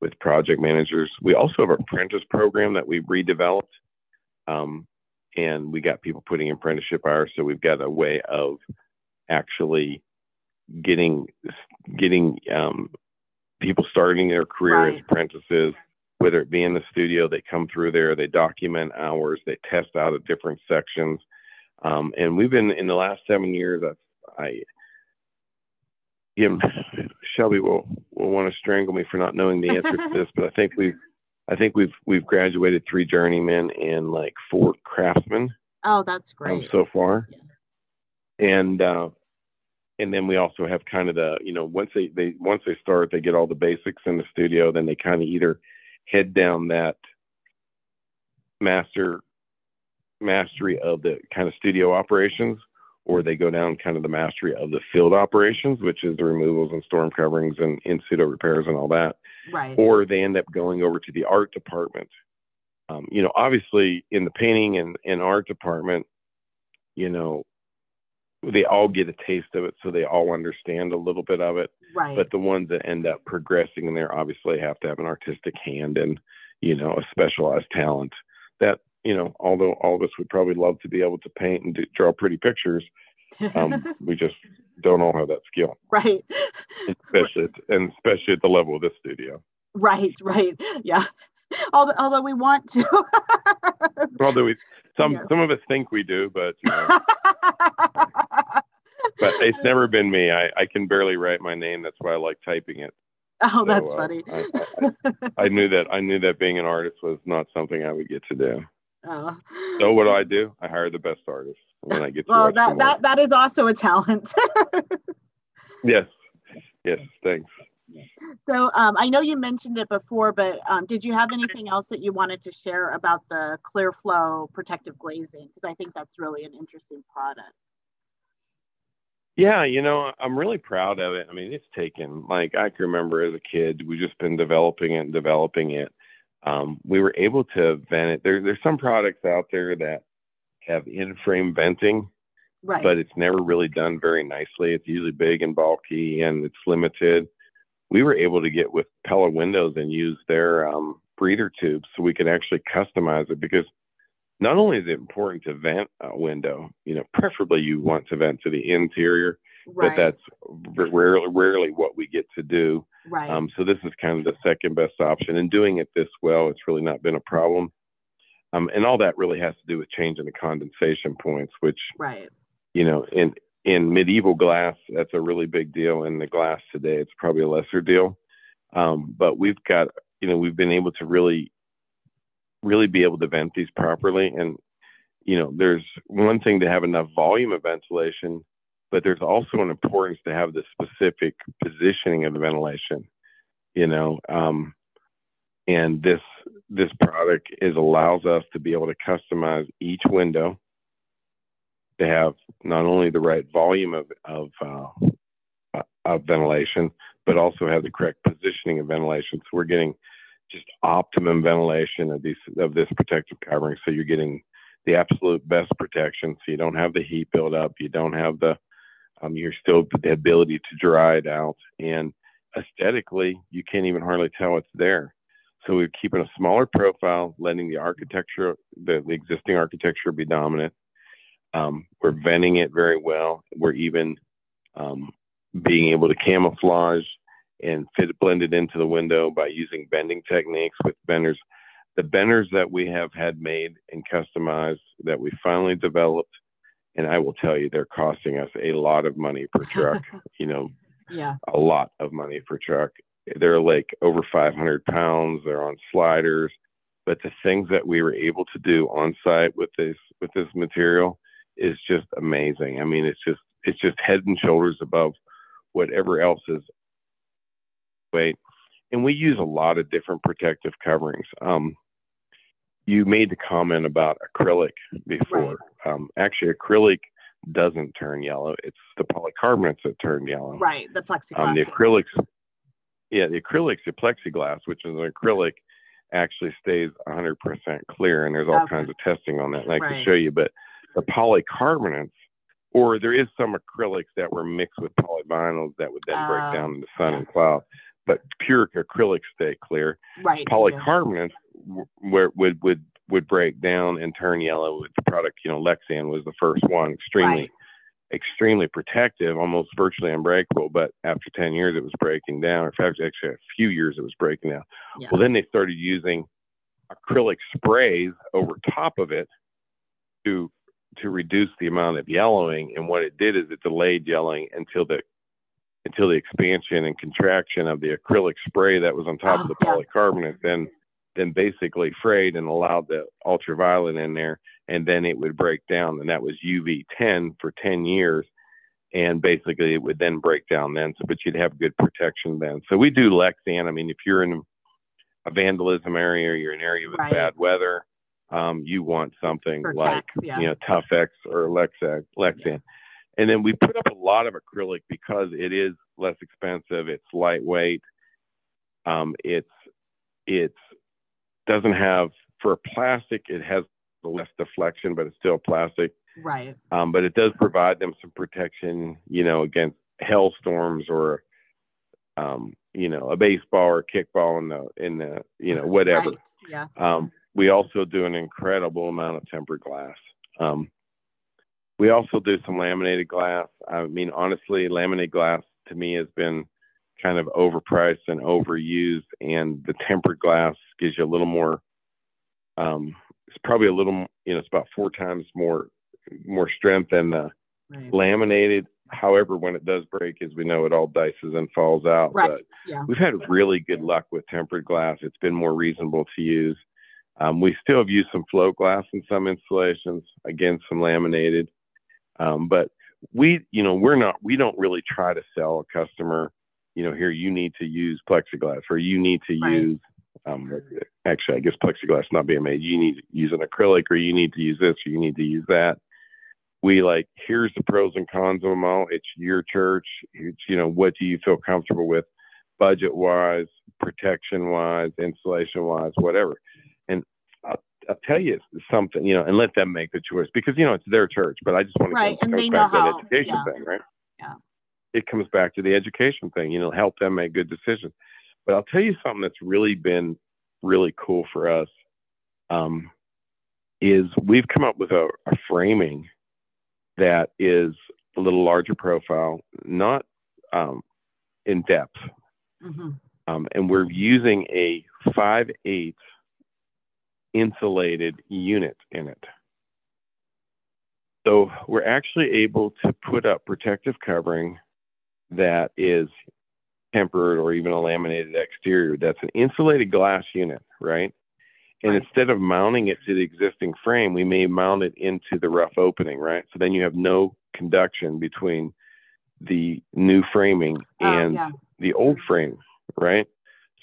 with project managers. We also have an apprentice program that we redeveloped, um, and we got people putting apprenticeship hours. So we've got a way of actually getting getting um, people starting their career as apprentices, whether it be in the studio, they come through there, they document hours, they test out at different sections. Um, and we've been in the last seven years, I, I Jim, Shelby will, will want to strangle me for not knowing the answer to this, but I think we've, I think we've, we've graduated three journeymen and like four craftsmen oh, that's um, great. so far. Yeah. And uh, and then we also have kind of the you know once they they once they start they get all the basics in the studio then they kind of either head down that master mastery of the kind of studio operations or they go down kind of the mastery of the field operations which is the removals and storm coverings and in situ repairs and all that right. or they end up going over to the art department. Um, you know, obviously in the painting and, and art department, you know, they all get a taste of it, so they all understand a little bit of it. right. But the ones that end up progressing in there obviously have to have an artistic hand and, you know, a specialized talent. That, you know, although all of us would probably love to be able to paint and do, draw pretty pictures, um, we just don't all have that skill, right. especially at, and especially at the level of this studio. Right. Right. Yeah. Although, although we want to. Although we, some Yeah. some of us think we do, but you know, but it's never been me. I, I can barely write my name. That's why I like typing it. oh, So, that's uh, funny. I, I, I knew that I knew that being an artist was not something I would get to do. Oh. So what do I do? I hire the best artists when I get to Well, that that that is also a talent. Yes, yes, thanks. so um, I know you mentioned it before, but um, did you have anything else that you wanted to share about the Clearflow protective glazing? Because I think that's really an interesting product. Yeah, you know, I'm really proud of it. I mean, it's taken like I can remember as a kid, we've just been developing it and developing it. Um, we were able to vent it. There, there's some products out there that have in-frame venting, Right. but it's never really done very nicely. It's usually big and bulky and it's limited. We were able to get with Pella Windows and use their um, breather tubes so we could actually customize it because not only is it important to vent a window, you know, preferably you want to vent to the interior, right. but that's rarely, rarely what we get to do. right. Um, so this is kind of the second best option. And doing it this well, it's really not been a problem. Um, and all that really has to do with changing the condensation points, which right. you know, in in medieval glass, that's a really big deal. In the glass today, it's probably a lesser deal. Um, but we've got, you know, we've been able to really, really be able to vent these properly. And, you know, there's one thing to have enough volume of ventilation, but there's also an importance to have the specific positioning of the ventilation, you know. Um, and this this product is allows us to be able to customize each window to have not only the right volume of of, uh, of ventilation, but also have the correct positioning of ventilation. So we're getting just optimum ventilation of these of this protective covering. So you're getting the absolute best protection. So you don't have the heat build up. You don't have the um, you're still the ability to dry it out, and aesthetically, you can't even hardly tell it's there. So we're keeping a smaller profile, letting the architecture, the, the existing architecture, be dominant. Um, we're venting it very well. We're even um, being able to camouflage and fit it into the window by using bending techniques with benders. The benders that we have had made and customized that we finally developed, and I will tell you, they're costing us a lot of money per truck. you know, yeah, a lot of money per truck. They're like over 500 pounds. They're on sliders, but the things that we were able to do on site with this with this material is just amazing. I mean, it's just it's just head and shoulders above whatever else is weight. And we use a lot of different protective coverings. Um, you made the comment about acrylic before. Right. Um, actually, acrylic doesn't turn yellow. It's the polycarbonates that turn yellow. Right, the plexiglass. Um, the acrylics, yeah, the acrylics, the plexiglass, which is an acrylic, actually stays 100% clear, and there's all okay. kinds of testing on that, and I right. can show you. But the polycarbonates, or there is some acrylics that were mixed with polyvinyls that would then uh, break down in the sun yeah. and cloud. But pure acrylics stay clear. Right. Polycarbonates where would would would break down and turn yellow with the product. You know, Lexan was the first one, extremely right. Extremely protective, almost virtually unbreakable. But after ten years, it was breaking down. In fact, actually, a few years, it was breaking down. Yeah. Well, then they started using acrylic sprays over top of it to to reduce the amount of yellowing. And what it did is it delayed yellowing until the until the expansion and contraction of the acrylic spray that was on top oh, of the oh, yeah. polycarbonate then then basically frayed and allowed the ultraviolet in there and then it would break down and that was UV 10 for 10 years and basically it would then break down then so but you'd have good protection then so we do Lexan I mean if you're in a vandalism area or you're in an area with right. bad weather um, you want something like yeah. you know Tuffak or Lexan. Lexan. Yeah. And then we put up a lot of acrylic because it is less expensive. It's lightweight. Um, it's it's doesn't have for a plastic. It has less deflection, but it's still plastic. Right. Um, but it does provide them some protection, you know, against hailstorms or, um, you know, a baseball or a kickball in the in the you know whatever. Right. Yeah. Um, we also do an incredible amount of tempered glass. Um, we also do some laminated glass. I mean, honestly, laminated glass to me has been kind of overpriced and overused, and the tempered glass gives you a little more. Um, it's probably a little, you know, it's about four times more more strength than the right. laminated. However, when it does break, as we know, it all dices and falls out. Right. But yeah. we've had really good luck with tempered glass. It's been more reasonable to use. Um, we still have used some float glass in some installations, again, some laminated. Um, but we, you know, we're not, we don't really try to sell a customer, you know, here you need to use plexiglass or you need to right. use, um, actually, I guess plexiglass not being made. You need to use an acrylic or you need to use this or you need to use that. We like, here's the pros and cons of them all. It's your church. It's, you know, what do you feel comfortable with budget wise, protection wise, installation wise, whatever. And I'll tell you something, you know, and let them make the choice because you know it's their church. But I just want to right, and they know how, education yeah. thing, right? Yeah. It comes back to the education thing, you know, help them make good decisions. But I'll tell you something that's really been really cool for us um, is we've come up with a, a framing that is a little larger profile, not um, in depth. Mm-hmm. Um, and we're using a 5 8 insulated unit in it. So we're actually able to put up protective covering that is tempered or even a laminated exterior. That's an insulated glass unit, right? And right. instead of mounting it to the existing frame, we may mount it into the rough opening, right? So then you have no conduction between the new framing oh, and yeah. the old frame, right?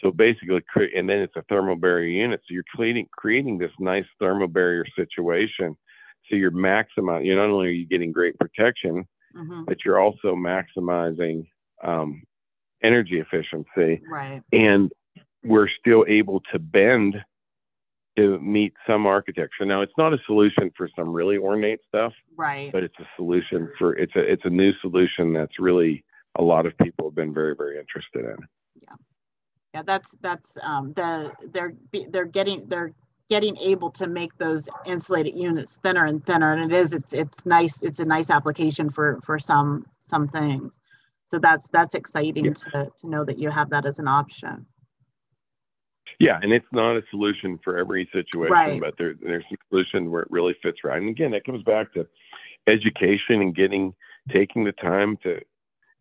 So basically, and then it's a thermal barrier unit. So you're creating creating this nice thermal barrier situation. So you're maximizing. You're not only are you getting great protection, mm-hmm. but you're also maximizing um, energy efficiency. Right. And we're still able to bend to meet some architecture. Now, it's not a solution for some really ornate stuff. Right. But it's a solution for it's a it's a new solution that's really a lot of people have been very very interested in. Yeah yeah that's that's um the they're they're getting they're getting able to make those insulated units thinner and thinner and it is it's it's nice it's a nice application for for some some things so that's that's exciting yeah. to to know that you have that as an option. Yeah and it's not a solution for every situation right. but there, there's a solution where it really fits right. And again that comes back to education and getting taking the time to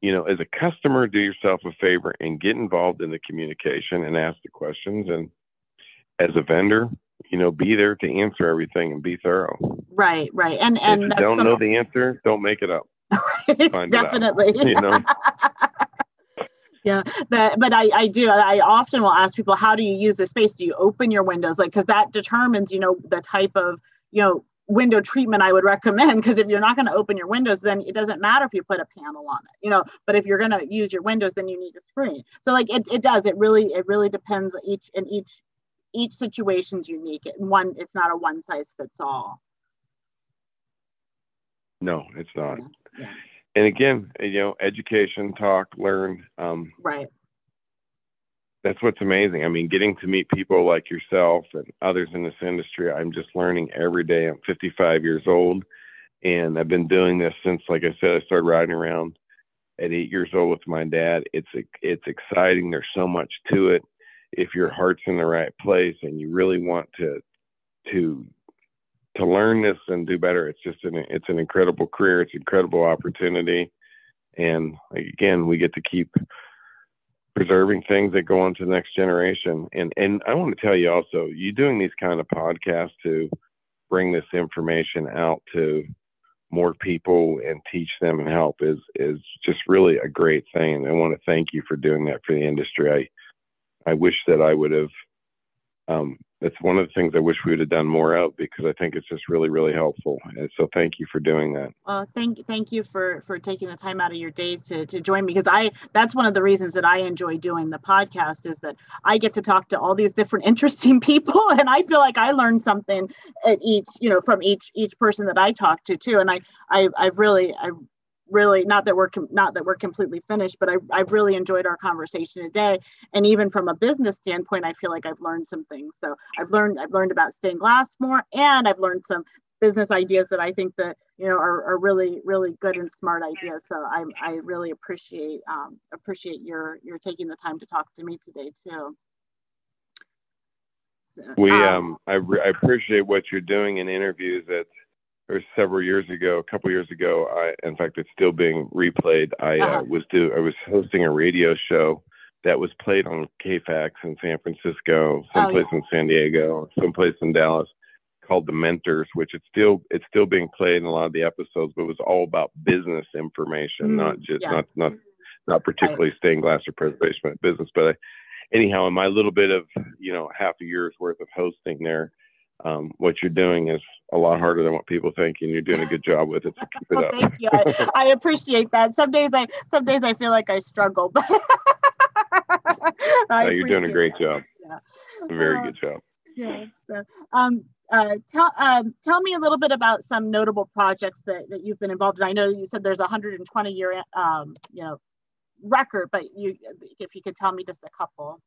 you know as a customer do yourself a favor and get involved in the communication and ask the questions. And as a vendor you know be there to answer everything and be thorough. Right right. And and if you don't some... know the answer don't make it up definitely out, you know yeah that, but I, I do i often will ask people how do you use the space do you open your windows like because that determines you know the type of you know window treatment I would recommend because if you're not going to open your windows, then it doesn't matter if you put a panel on it, you know. But if you're going to use your windows, then you need a screen. So like it, it does. It really it really depends each and each each situation's unique. And one it's not a one size fits all. No, it's not. Yeah. Yeah. And again, you know, education, talk, learn. Um, right that's what's amazing. I mean, getting to meet people like yourself and others in this industry, I'm just learning every day. I'm 55 years old, and I've been doing this since, like I said, I started riding around at eight years old with my dad. It's it's exciting. There's so much to it. If your heart's in the right place and you really want to to to learn this and do better, it's just an it's an incredible career. It's an incredible opportunity, and again, we get to keep preserving things that go on to the next generation. And and I want to tell you also, you doing these kind of podcasts to bring this information out to more people and teach them and help is is just really a great thing. And I want to thank you for doing that for the industry. I I wish that I would have um, it's one of the things I wish we would have done more of because I think it's just really, really helpful. And so thank you for doing that. Well, thank thank you for for taking the time out of your day to to join me because I that's one of the reasons that I enjoy doing the podcast is that I get to talk to all these different interesting people and I feel like I learned something at each, you know, from each each person that I talk to too. And I I I've really I really not that we're com- not that we're completely finished but I, i've really enjoyed our conversation today. And even from a business standpoint i feel like i've learned some things. So i've learned i've learned about stained glass more and i've learned some business ideas that i think that you know are, are really really good and smart ideas. So i i really appreciate um, appreciate your your taking the time to talk to me today too. So, we um, um I, re- I appreciate what you're doing in interviews That or several years ago, a couple years ago, I, in fact, it's still being replayed. I uh, uh-huh. uh, was do I was hosting a radio show that was played on KFAX in San Francisco, someplace oh, yeah. in San Diego, someplace in Dallas, called The Mentors, which it's still it's still being played in a lot of the episodes, but it was all about business information, mm, not just yeah. not not not particularly right. stained glass or preservation, business. But I, anyhow, in my little bit of you know half a year's worth of hosting there um, what you're doing is a lot harder than what people think, and you're doing a good job with it. So keep it well, up. Thank you. I, I, appreciate that. Some days I some days I feel like I struggle, but no, you're doing a great job. Yeah. A very uh, good job. Yeah. So, um, uh, tell um, tell me a little bit about some notable projects that, that you've been involved in. I know you said there's a 120 year um, you know record, but you if you could tell me just a couple.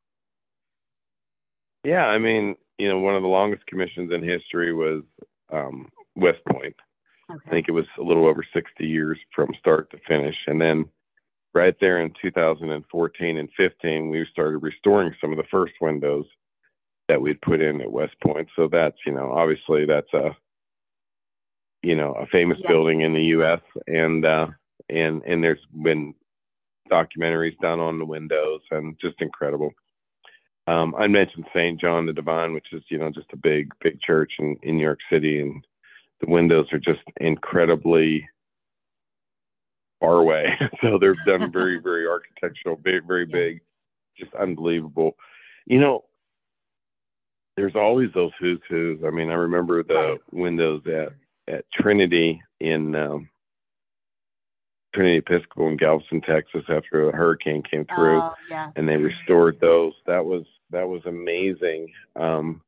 Yeah, I mean, you know, one of the longest commissions in history was um, West Point. Okay. I think it was a little over 60 years from start to finish. And then right there in 2014 and 15, we started restoring some of the first windows that we'd put in at West Point. So that's, you know, obviously that's a, you know, a famous yes. building in the U.S. and uh, and and there's been documentaries done on the windows and just incredible. Um, I mentioned St. John the Divine, which is, you know, just a big, big church in, in New York City. And the windows are just incredibly far away. so they're done very, very architectural, very, very big, just unbelievable. You know, there's always those who's who's. I mean, I remember the windows at, at Trinity in um, Trinity Episcopal in Galveston, Texas, after a hurricane came through, oh, yes. and they restored those. That was that was amazing um,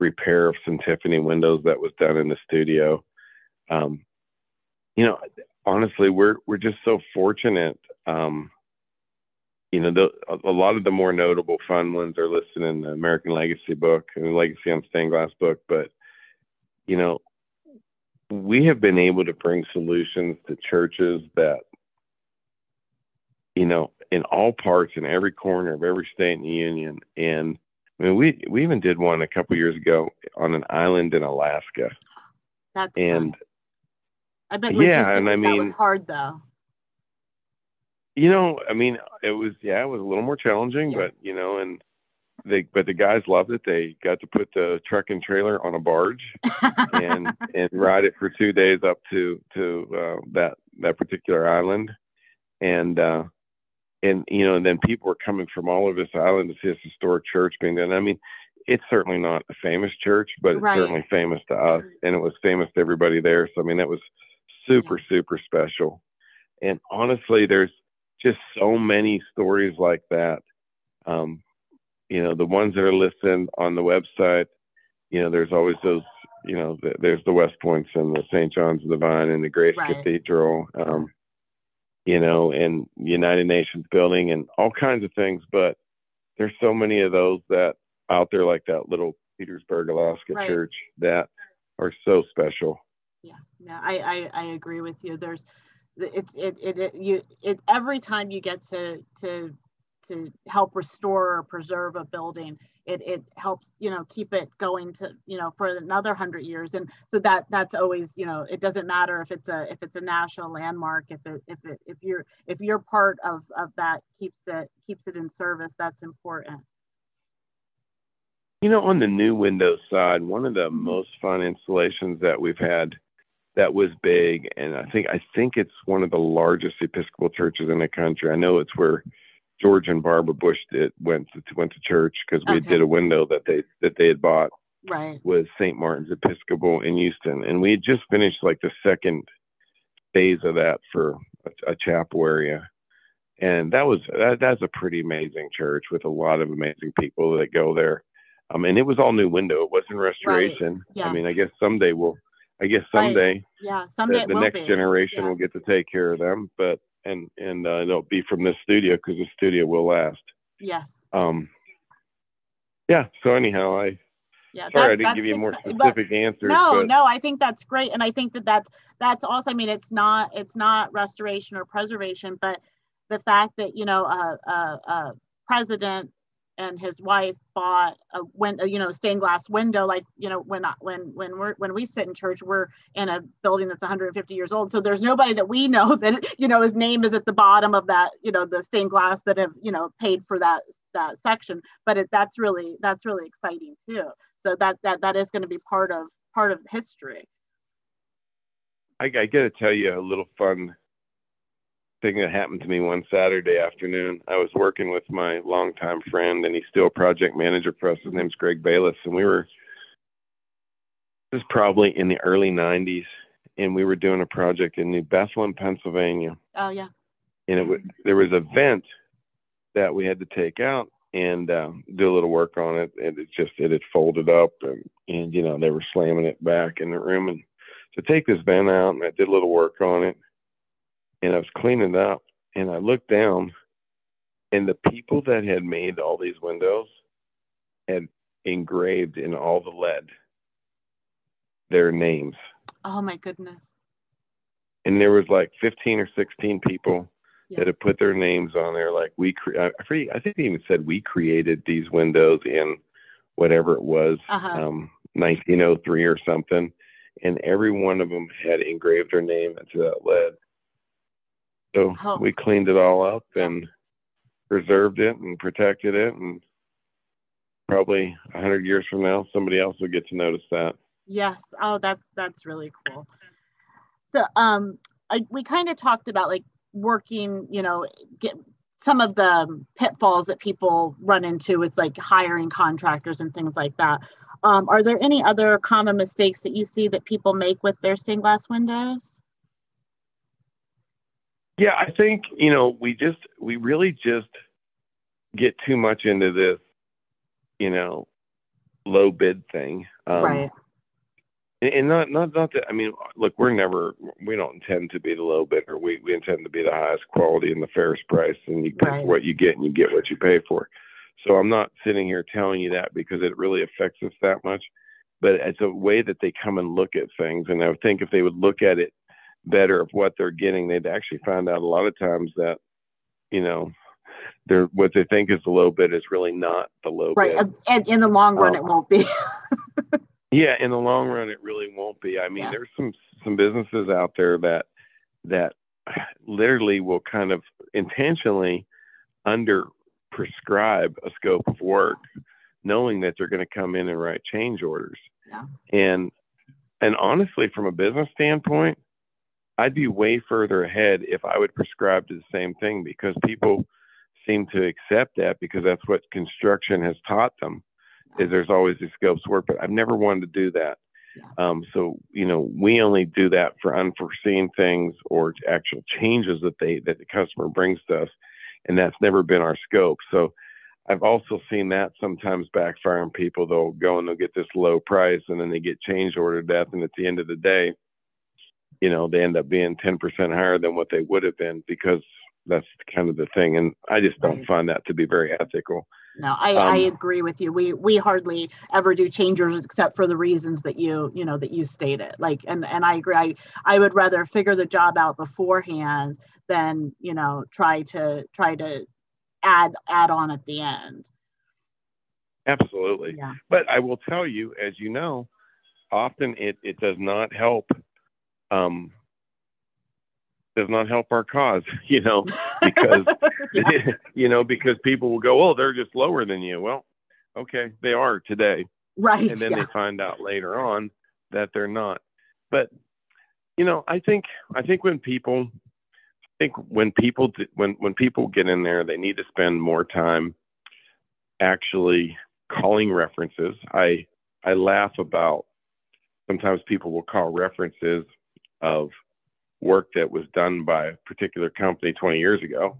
repair of some Tiffany windows that was done in the studio. Um, you know, honestly, we're we're just so fortunate. Um, you know, the, a lot of the more notable fun ones are listed in the American Legacy book and the Legacy on Stained Glass book. But, you know, we have been able to bring solutions to churches that, you know, in all parts, in every corner of every state in the union. And I mean, we we even did one a couple years ago on an island in Alaska. That's and. I bet yeah, and I that was hard though. You know, I mean, it was yeah, it was a little more challenging, Yeah. but you know, and they but the guys loved it. They got to put the truck and trailer on a barge and and ride it for two days up to to uh, that that particular island, and uh, and you know, and then people were coming from all over this island to see this historic church being done. I mean, it's certainly not a famous church, but it's Right. certainly famous to us, and it was famous to everybody there. So I mean, that was super super special. And honestly, there's just so many stories like that. Um, you know, the ones that are listed on the website, you know, there's always those, you know, th- there's the West Points and the St. John's of the Vine and the Grace Right. Cathedral, um, you know, and United Nations building and all kinds of things. But there's so many of those that out there, like that little Petersburg, Alaska Right. church that are so special. Yeah, yeah, I, I, I agree with you. There's, it's, it, it, it, you, it, every time you get to, to, to help restore or preserve a building, it, it helps, you know, keep it going to, you know, for another hundred years. And so that, that's always, you know, it doesn't matter if it's a, if it's a national landmark, if it, if it, if you're, if you're part of, of that keeps it, keeps it in service, that's important. You know, on the new Windows side, one of the Mhm. most fun installations that we've had that was big, and I think I think it's one of the largest Episcopal churches in the country. I know it's where George and Barbara Bush did, went to went to church because we Okay. did a window that they that they had bought Right. was St. Martin's Episcopal in Houston, and we had just finished like the second phase of that for a, a chapel area, and that was that, that's a pretty amazing church with a lot of amazing people that go there. Um, and it was all new window; it wasn't restoration. Yeah. I mean, I guess someday we'll, I guess Right. someday Yeah. Someday the, the next be. generation Yeah. will get to take care of them, but and and uh, it'll be from this studio because the studio will last. Yes. Um, yeah. So anyhow, I Yeah. sorry that- I didn't give you more exci- but- specific answers. no but no i think that's great and i think that that's that's also i mean it's not it's not restoration or preservation but the fact that you know a, a, a president and his wife bought a window you know stained glass window like you know when when when we're when we sit in church we're in a building that's 150 years old. So there's nobody that we know that you know his name is at the bottom of that you know the stained glass that have you know paid for that that section. But it, that's really that's really exciting too. So that that that is going to be part of part of history. I, I got to tell you a little fun thing that happened to me one Saturday afternoon. I was working with my longtime friend, and he's still a project manager for us. His name's Greg Bayless, and we were this is probably in the early '90s, and we were doing a project in New Bethlehem, Pennsylvania, oh yeah. And it w- there was a vent that we had to take out and uh, do a little work on it, and it just it had folded up, and and you know they were slamming it back in the room, and to take this vent out, and I did a little work on it, and I was cleaning up, and I looked down, and the people that had made all these windows had engraved in all the lead their names, oh my goodness and there was like 15 or 16 people Yeah. that had put their names on there. Like we, cre- I, I think they even said we created these windows in whatever it was, Uh-huh. um, 1903 or something, and every one of them had engraved their name into that lead. So we cleaned it all up and preserved it and protected it, and probably a hundred years from now, somebody else will get to notice that. Yes. Oh, that's that's really cool. So, um, I, we kind of talked about like working, you know, get some of the pitfalls that people run into with like hiring contractors and things like that. Um, are there any other common mistakes that you see that people make with their stained glass windows? Yeah, I think, you know, we just, we really just get too much into this, you know, low bid thing. Um, right. and not not not that I mean, look, we're never we don't intend to be the low bidder. We we intend to be the highest quality and the fairest price, and you pay right. what you get, and you get what you pay for. So I'm not sitting here telling you that because it really affects us that much, but it's a way that they come and look at things. And I think if they would look at it better of what they're getting, they'd actually find out a lot of times that, you know, they're what they think is the low bid is really not the low right. bid. And in the long run, um, it won't be. yeah, in the long run, it really won't be. I mean, yeah. there's some some businesses out there that that literally will kind of intentionally under prescribe a scope of work, knowing that they're going to come in and write change orders. Yeah. And and honestly, from a business standpoint, I'd be way further ahead if I would prescribe to the same thing because people seem to accept that because that's what construction has taught them is there's always these scopes work, but I've never wanted to do that. Um, so you know, we only do that for unforeseen things or actual changes that they that the customer brings to us, and that's never been our scope. So I've also seen that sometimes backfire on people. They'll go and they'll get this low price, and then they get change order death, and at the end of the day, you know, they end up being 10% higher than what they would have been because that's kind of the thing. And I just don't find that to be very ethical. No, I, um, I agree with you. We we hardly ever do changers except for the reasons that you you know that you stated. Like and and I agree. I I would rather figure the job out beforehand than you know try to try to add add on at the end. Absolutely. Yeah. But I will tell you, as you know, often it it does not help. Um, does not help our cause, you know, because you know because people will go, oh, they're just lower than you. Well, okay, they are today, right? And then yeah. they find out later on that they're not. But you know, I think I think when people I think when people when when people get in there, they need to spend more time actually calling references. I I laugh about sometimes people will call references of work that was done by a particular company 20 years ago.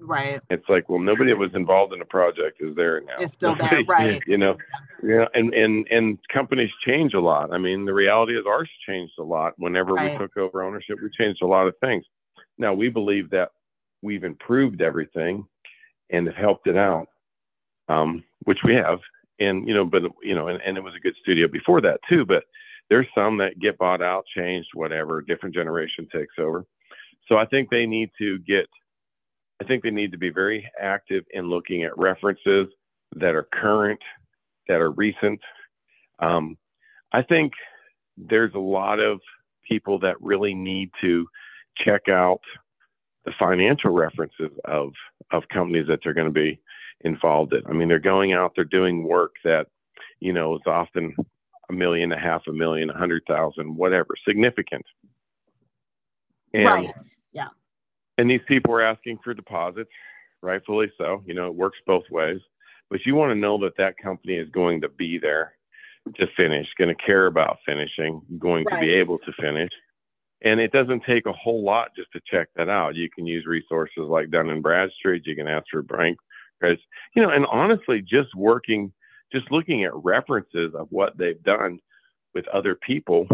Right. It's like, well, nobody that was involved in a project is there now. It's still there, right? you know, yeah, and and and companies change a lot. I mean, the reality is ours changed a lot. Whenever right. we took over ownership, we changed a lot of things. Now we believe that we've improved everything and have helped it out, um, which we have. And you know, but you know, and, and it was a good studio before that too. But there's some that get bought out, changed, whatever, different generation takes over. So I think they need to get, I think they need to be very active in looking at references that are current, that are recent. Um, I think there's a lot of people that really need to check out the financial references of of companies that they're going to be involved in. I mean, they're going out, they're doing work that you know is often a million, a half a million, a hundred thousand, whatever, significant. And, right. Yeah. And these people are asking for deposits, rightfully so. You know, it works both ways. But you want to know that that company is going to be there to finish, going to care about finishing, going right. to be able to finish. And it doesn't take a whole lot just to check that out. You can use resources like Dun and Bradstreet. You can ask for bank credits. You know, and honestly, just working just looking at references of what they've done with other people,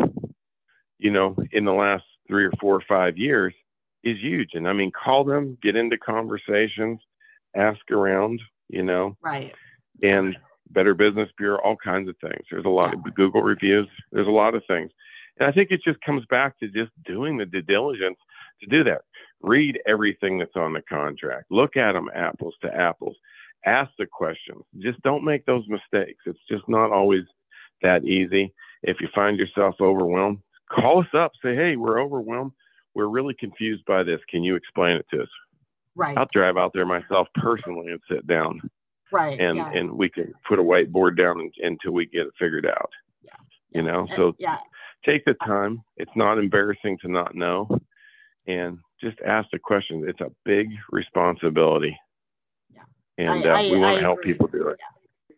you know, in the last three or four or five years is huge. And I mean, call them, get into conversations, ask around, you know, right. And Better Business Bureau, all kinds of things. There's a lot of Google reviews. There's a lot of things. And I think it just comes back to just doing the due diligence to do that. Read everything that's on the contract. Look at them apples to apples ask the questions. Just don't make those mistakes. It's just not always that easy. If you find yourself overwhelmed, call us up. Say, hey, we're overwhelmed. We're really confused by this. Can you explain it to us? Right. I'll drive out there myself personally and sit down. Right. And yeah. and we can put a whiteboard down and, until we get it figured out. Yeah. You know, so yeah. take the time. It's not embarrassing to not know. And just ask the questions. It's a big responsibility and I, uh, we want to help people do it.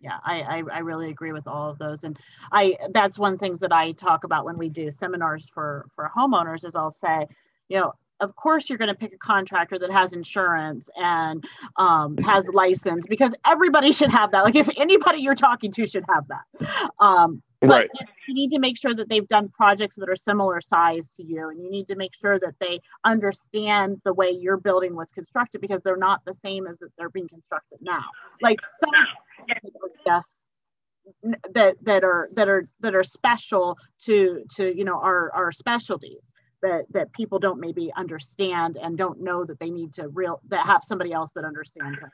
Yeah. yeah. I, I, I really agree with all of those, and I that's one things that I talk about when we do seminars for for homeowners is I'll say, you know, of course you're going to pick a contractor that has insurance and um, has license because everybody should have that. Like if anybody you're talking to should have that. Um, right. you, you need to make sure that they've done projects that are similar size to you, and you need to make sure that they understand the way your building was constructed because they're not the same as that they're being constructed now. Like some yes that that are that are that are special to to you know our our specialties that that people don't maybe understand and don't know that they need to real that have somebody else that understands it.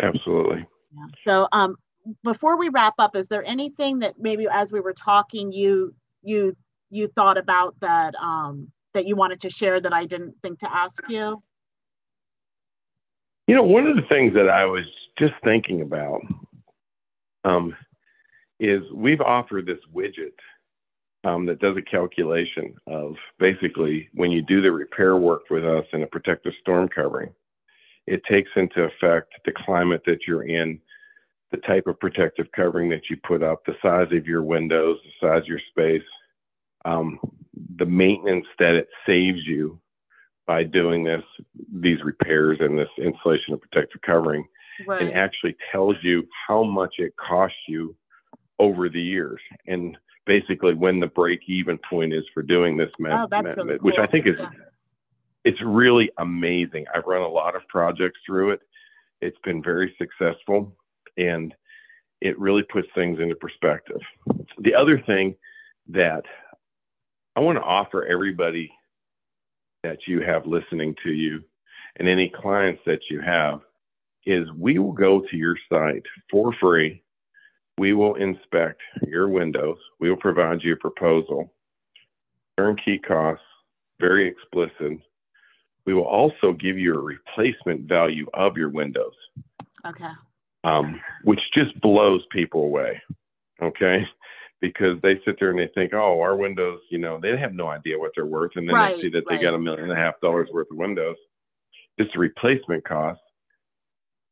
Absolutely. Yeah. So um before we wrap up, is there anything that maybe as we were talking you you you thought about that um that you wanted to share that I didn't think to ask you? You know, one of the things that I was just thinking about um, is we've offered this widget um, that does a calculation of basically when you do the repair work with us in a protective storm covering, it takes into effect the climate that you're in, the type of protective covering that you put up, the size of your windows, the size of your space, um, the maintenance that it saves you by doing this, these repairs and this installation of protective covering, right. and actually tells you how much it costs you over the years. And basically when the break even point is for doing this oh, method, oh, really which. I think is yeah. it's really amazing. I've run a lot of projects through it. It's been very successful and it really puts things into perspective. The other thing that I want to offer everybody that you have listening to you and any clients that you have is we will go to your site for free we will inspect your windows. We will provide you a proposal, turnkey costs, very explicit. We will also give you a replacement value of your windows. Okay. Um, which just blows people away. Okay. Because they sit there and they think, oh, our windows, you know, they have no idea what they're worth. And then right, they see that right. they got a million and a half dollars worth of windows. Just a replacement cost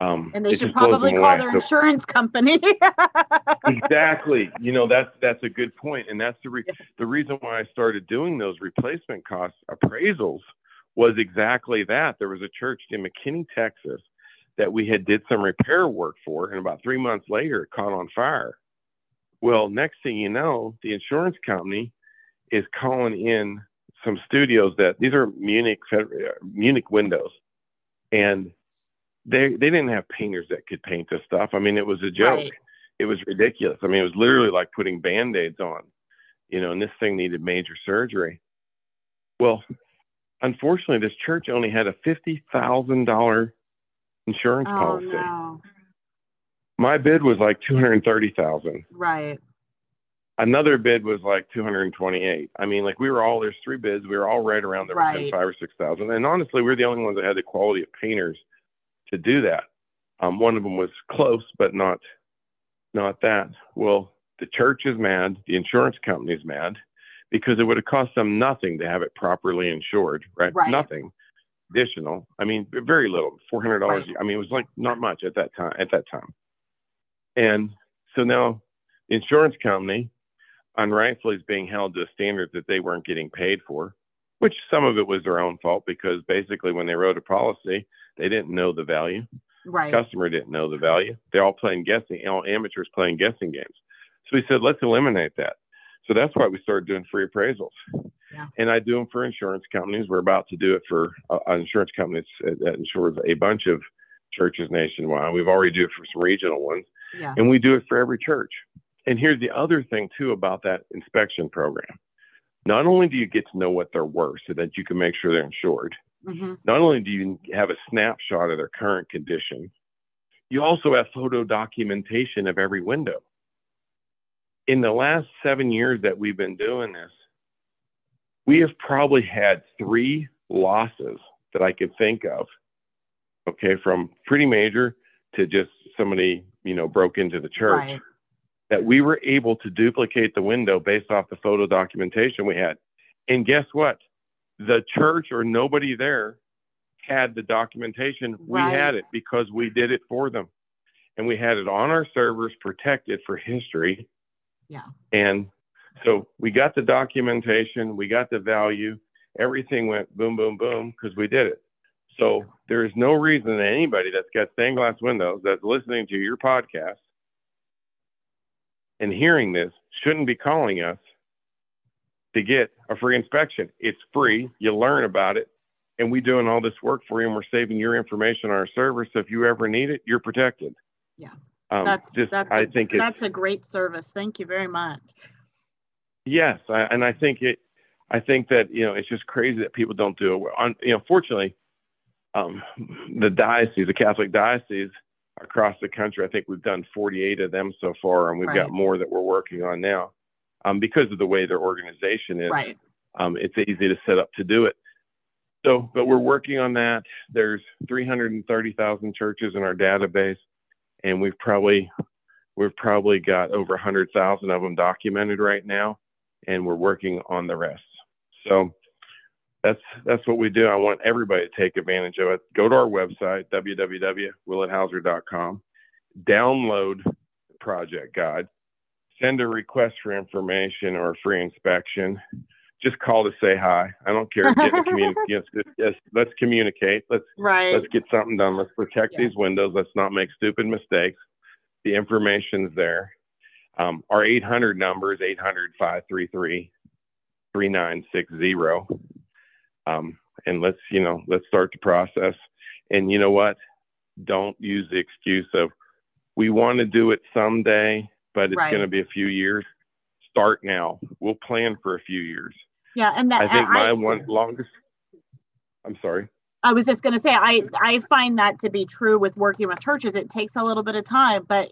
um, and they should probably call away. their so, insurance company. exactly. You know, that's that's a good point, and that's the re- the reason why I started doing those replacement cost appraisals was exactly that. There was a church in McKinney, Texas, that we had did some repair work for, and about three months later, it caught on fire. Well, next thing you know, the insurance company is calling in some studios that these are Munich Munich windows, and they they didn't have painters that could paint this stuff. I mean, it was a joke. Right. It was ridiculous. I mean, it was literally like putting band-aids on, you know, and this thing needed major surgery. Well, unfortunately, this church only had a fifty thousand dollar insurance oh, policy. No. My bid was like two hundred thirty thousand. Right. Another bid was like two hundred twenty-eight. I mean, like we were all there's three bids. We were all right around there right. within five or six thousand. And honestly, we we're the only ones that had the quality of painters to do that. Um, one of them was close, but not not that. Well, the church is mad, the insurance company is mad, because it would have cost them nothing to have it properly insured, right? right. Nothing additional. I mean, very little, four hundred dollars. Right. I mean, it was like not much at that time. At that time, and so now the insurance company unrightfully is being held to a standard that they weren't getting paid for, which some of it was their own fault because basically when they wrote a policy, they didn't know the value. Right. Customer didn't know the value. They're all playing guessing, all amateurs playing guessing games. So we said, let's eliminate that. So that's why we started doing free appraisals. Yeah. And I do them for insurance companies. We're about to do it for uh, an insurance company that insures a bunch of churches nationwide. We've already do it for some regional ones. Yeah. And we do it for every church. And here's the other thing too about that inspection program. Not only do you get to know what they're worth so that you can make sure they're insured, Mm-hmm. Not only do you have a snapshot of their current condition, you also have photo documentation of every window. In the last seven years that we've been doing this, we have probably had three losses that I could think of. Okay, from pretty major to just somebody, you know, broke into the church. Right. That we were able to duplicate the window based off the photo documentation we had. And guess what? the church or nobody there had the documentation. Right. We had it because we did it for them. And we had it on our servers protected for history. Yeah. And so we got the documentation, we got the value, everything went boom, boom, boom because we did it. So there is no reason that anybody that's got stained glass windows that's listening to your podcast and hearing this shouldn't be calling us to get a free inspection. It's free. You learn about it, and we're doing all this work for you, and we're saving your information on our server. So if you ever need it, you're protected. Yeah, Um, that's just, that's I a, think it's, that's a great service. Thank you very much. yes, I, and I think it. I think that you know it's just crazy that people don't do it. well. On, you know, fortunately, um, the diocese, the Catholic diocese across the country, I think we've done 48 of them so far, and we've Right. got more that we're working on now. Um, because of the way their organization is, Right. um, it's easy to set up to do it. So, but we're working on that. There's 330,000 churches in our database, and we've probably we've probably got over 100,000 of them documented right now, and we're working on the rest. So that's that's what we do. I want everybody to take advantage of it. Go to our website www.willethauser.com, download the project guide, send a request for information or a free inspection. Just call to say hi. I don't care. Get in communi- yes, yes, let's communicate. Let's Right. let's get something done. Let's protect Yeah. these windows. Let's not make stupid mistakes. The information's there. Um, our 800 number is 800 533 3960. Um, and let's, you know, let's start the process. And you know what? Don't use the excuse of, we want to do it someday, but it's Right. going to be a few years. Start now. We'll plan for a few years. yeah, and that I think my I, one longest, I'm sorry. I was just going to say I I find that to be true with working with churches. It takes a little bit of time, but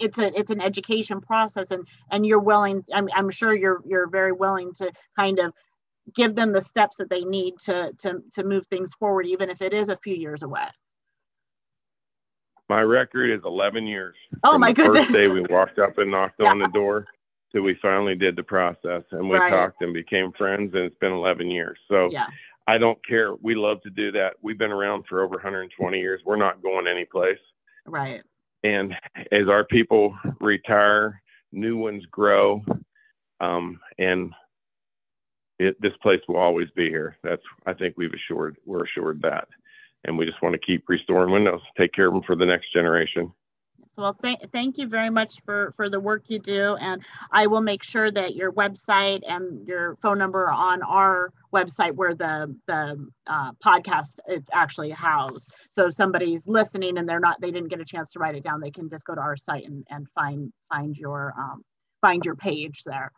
it's a it's an education process, and and you're willing. I'm I'm sure you're you're very willing to kind of give them the steps that they need to to to move things forward, even if it is a few years away. My record is 11 years. Oh From my the goodness! First day we walked up and knocked Yeah. on the door till we finally did the process and we Right. talked and became friends and it's been 11 years. So yeah, I don't care. We love to do that. We've been around for over 120 years. We're not going anyplace. right. And as our people retire, new ones grow, um, and it, this place will always be here. That's I think we've assured we're assured that, and we just want to keep restoring windows, take care of them for the next generation. So well, th- thank you very much for for the work you do, and I will make sure that your website and your phone number are on our website where the the uh, podcast is actually housed. So if somebody's listening and they're not, they didn't get a chance to write it down, they can just go to our site and, and find find your um, find your page there.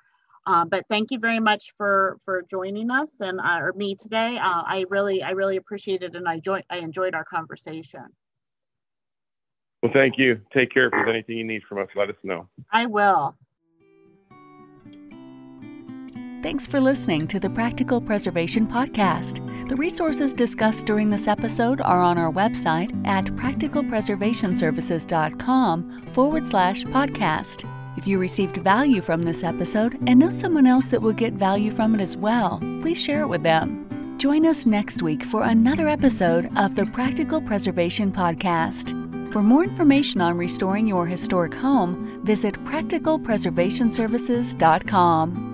Uh, but thank you very much for for joining us and uh, or me today. Uh, I really I really appreciate it, and I joined I enjoyed our conversation. Well, thank you. Take care. If there's anything you need from us, let us know. I will. Thanks for listening to the Practical Preservation Podcast. The resources discussed during this episode are on our website at practicalpreservationservices.com forward slash podcast. If you received value from this episode and know someone else that will get value from it as well, please share it with them. Join us next week for another episode of the Practical Preservation Podcast. For more information on restoring your historic home, visit practicalpreservationservices.com.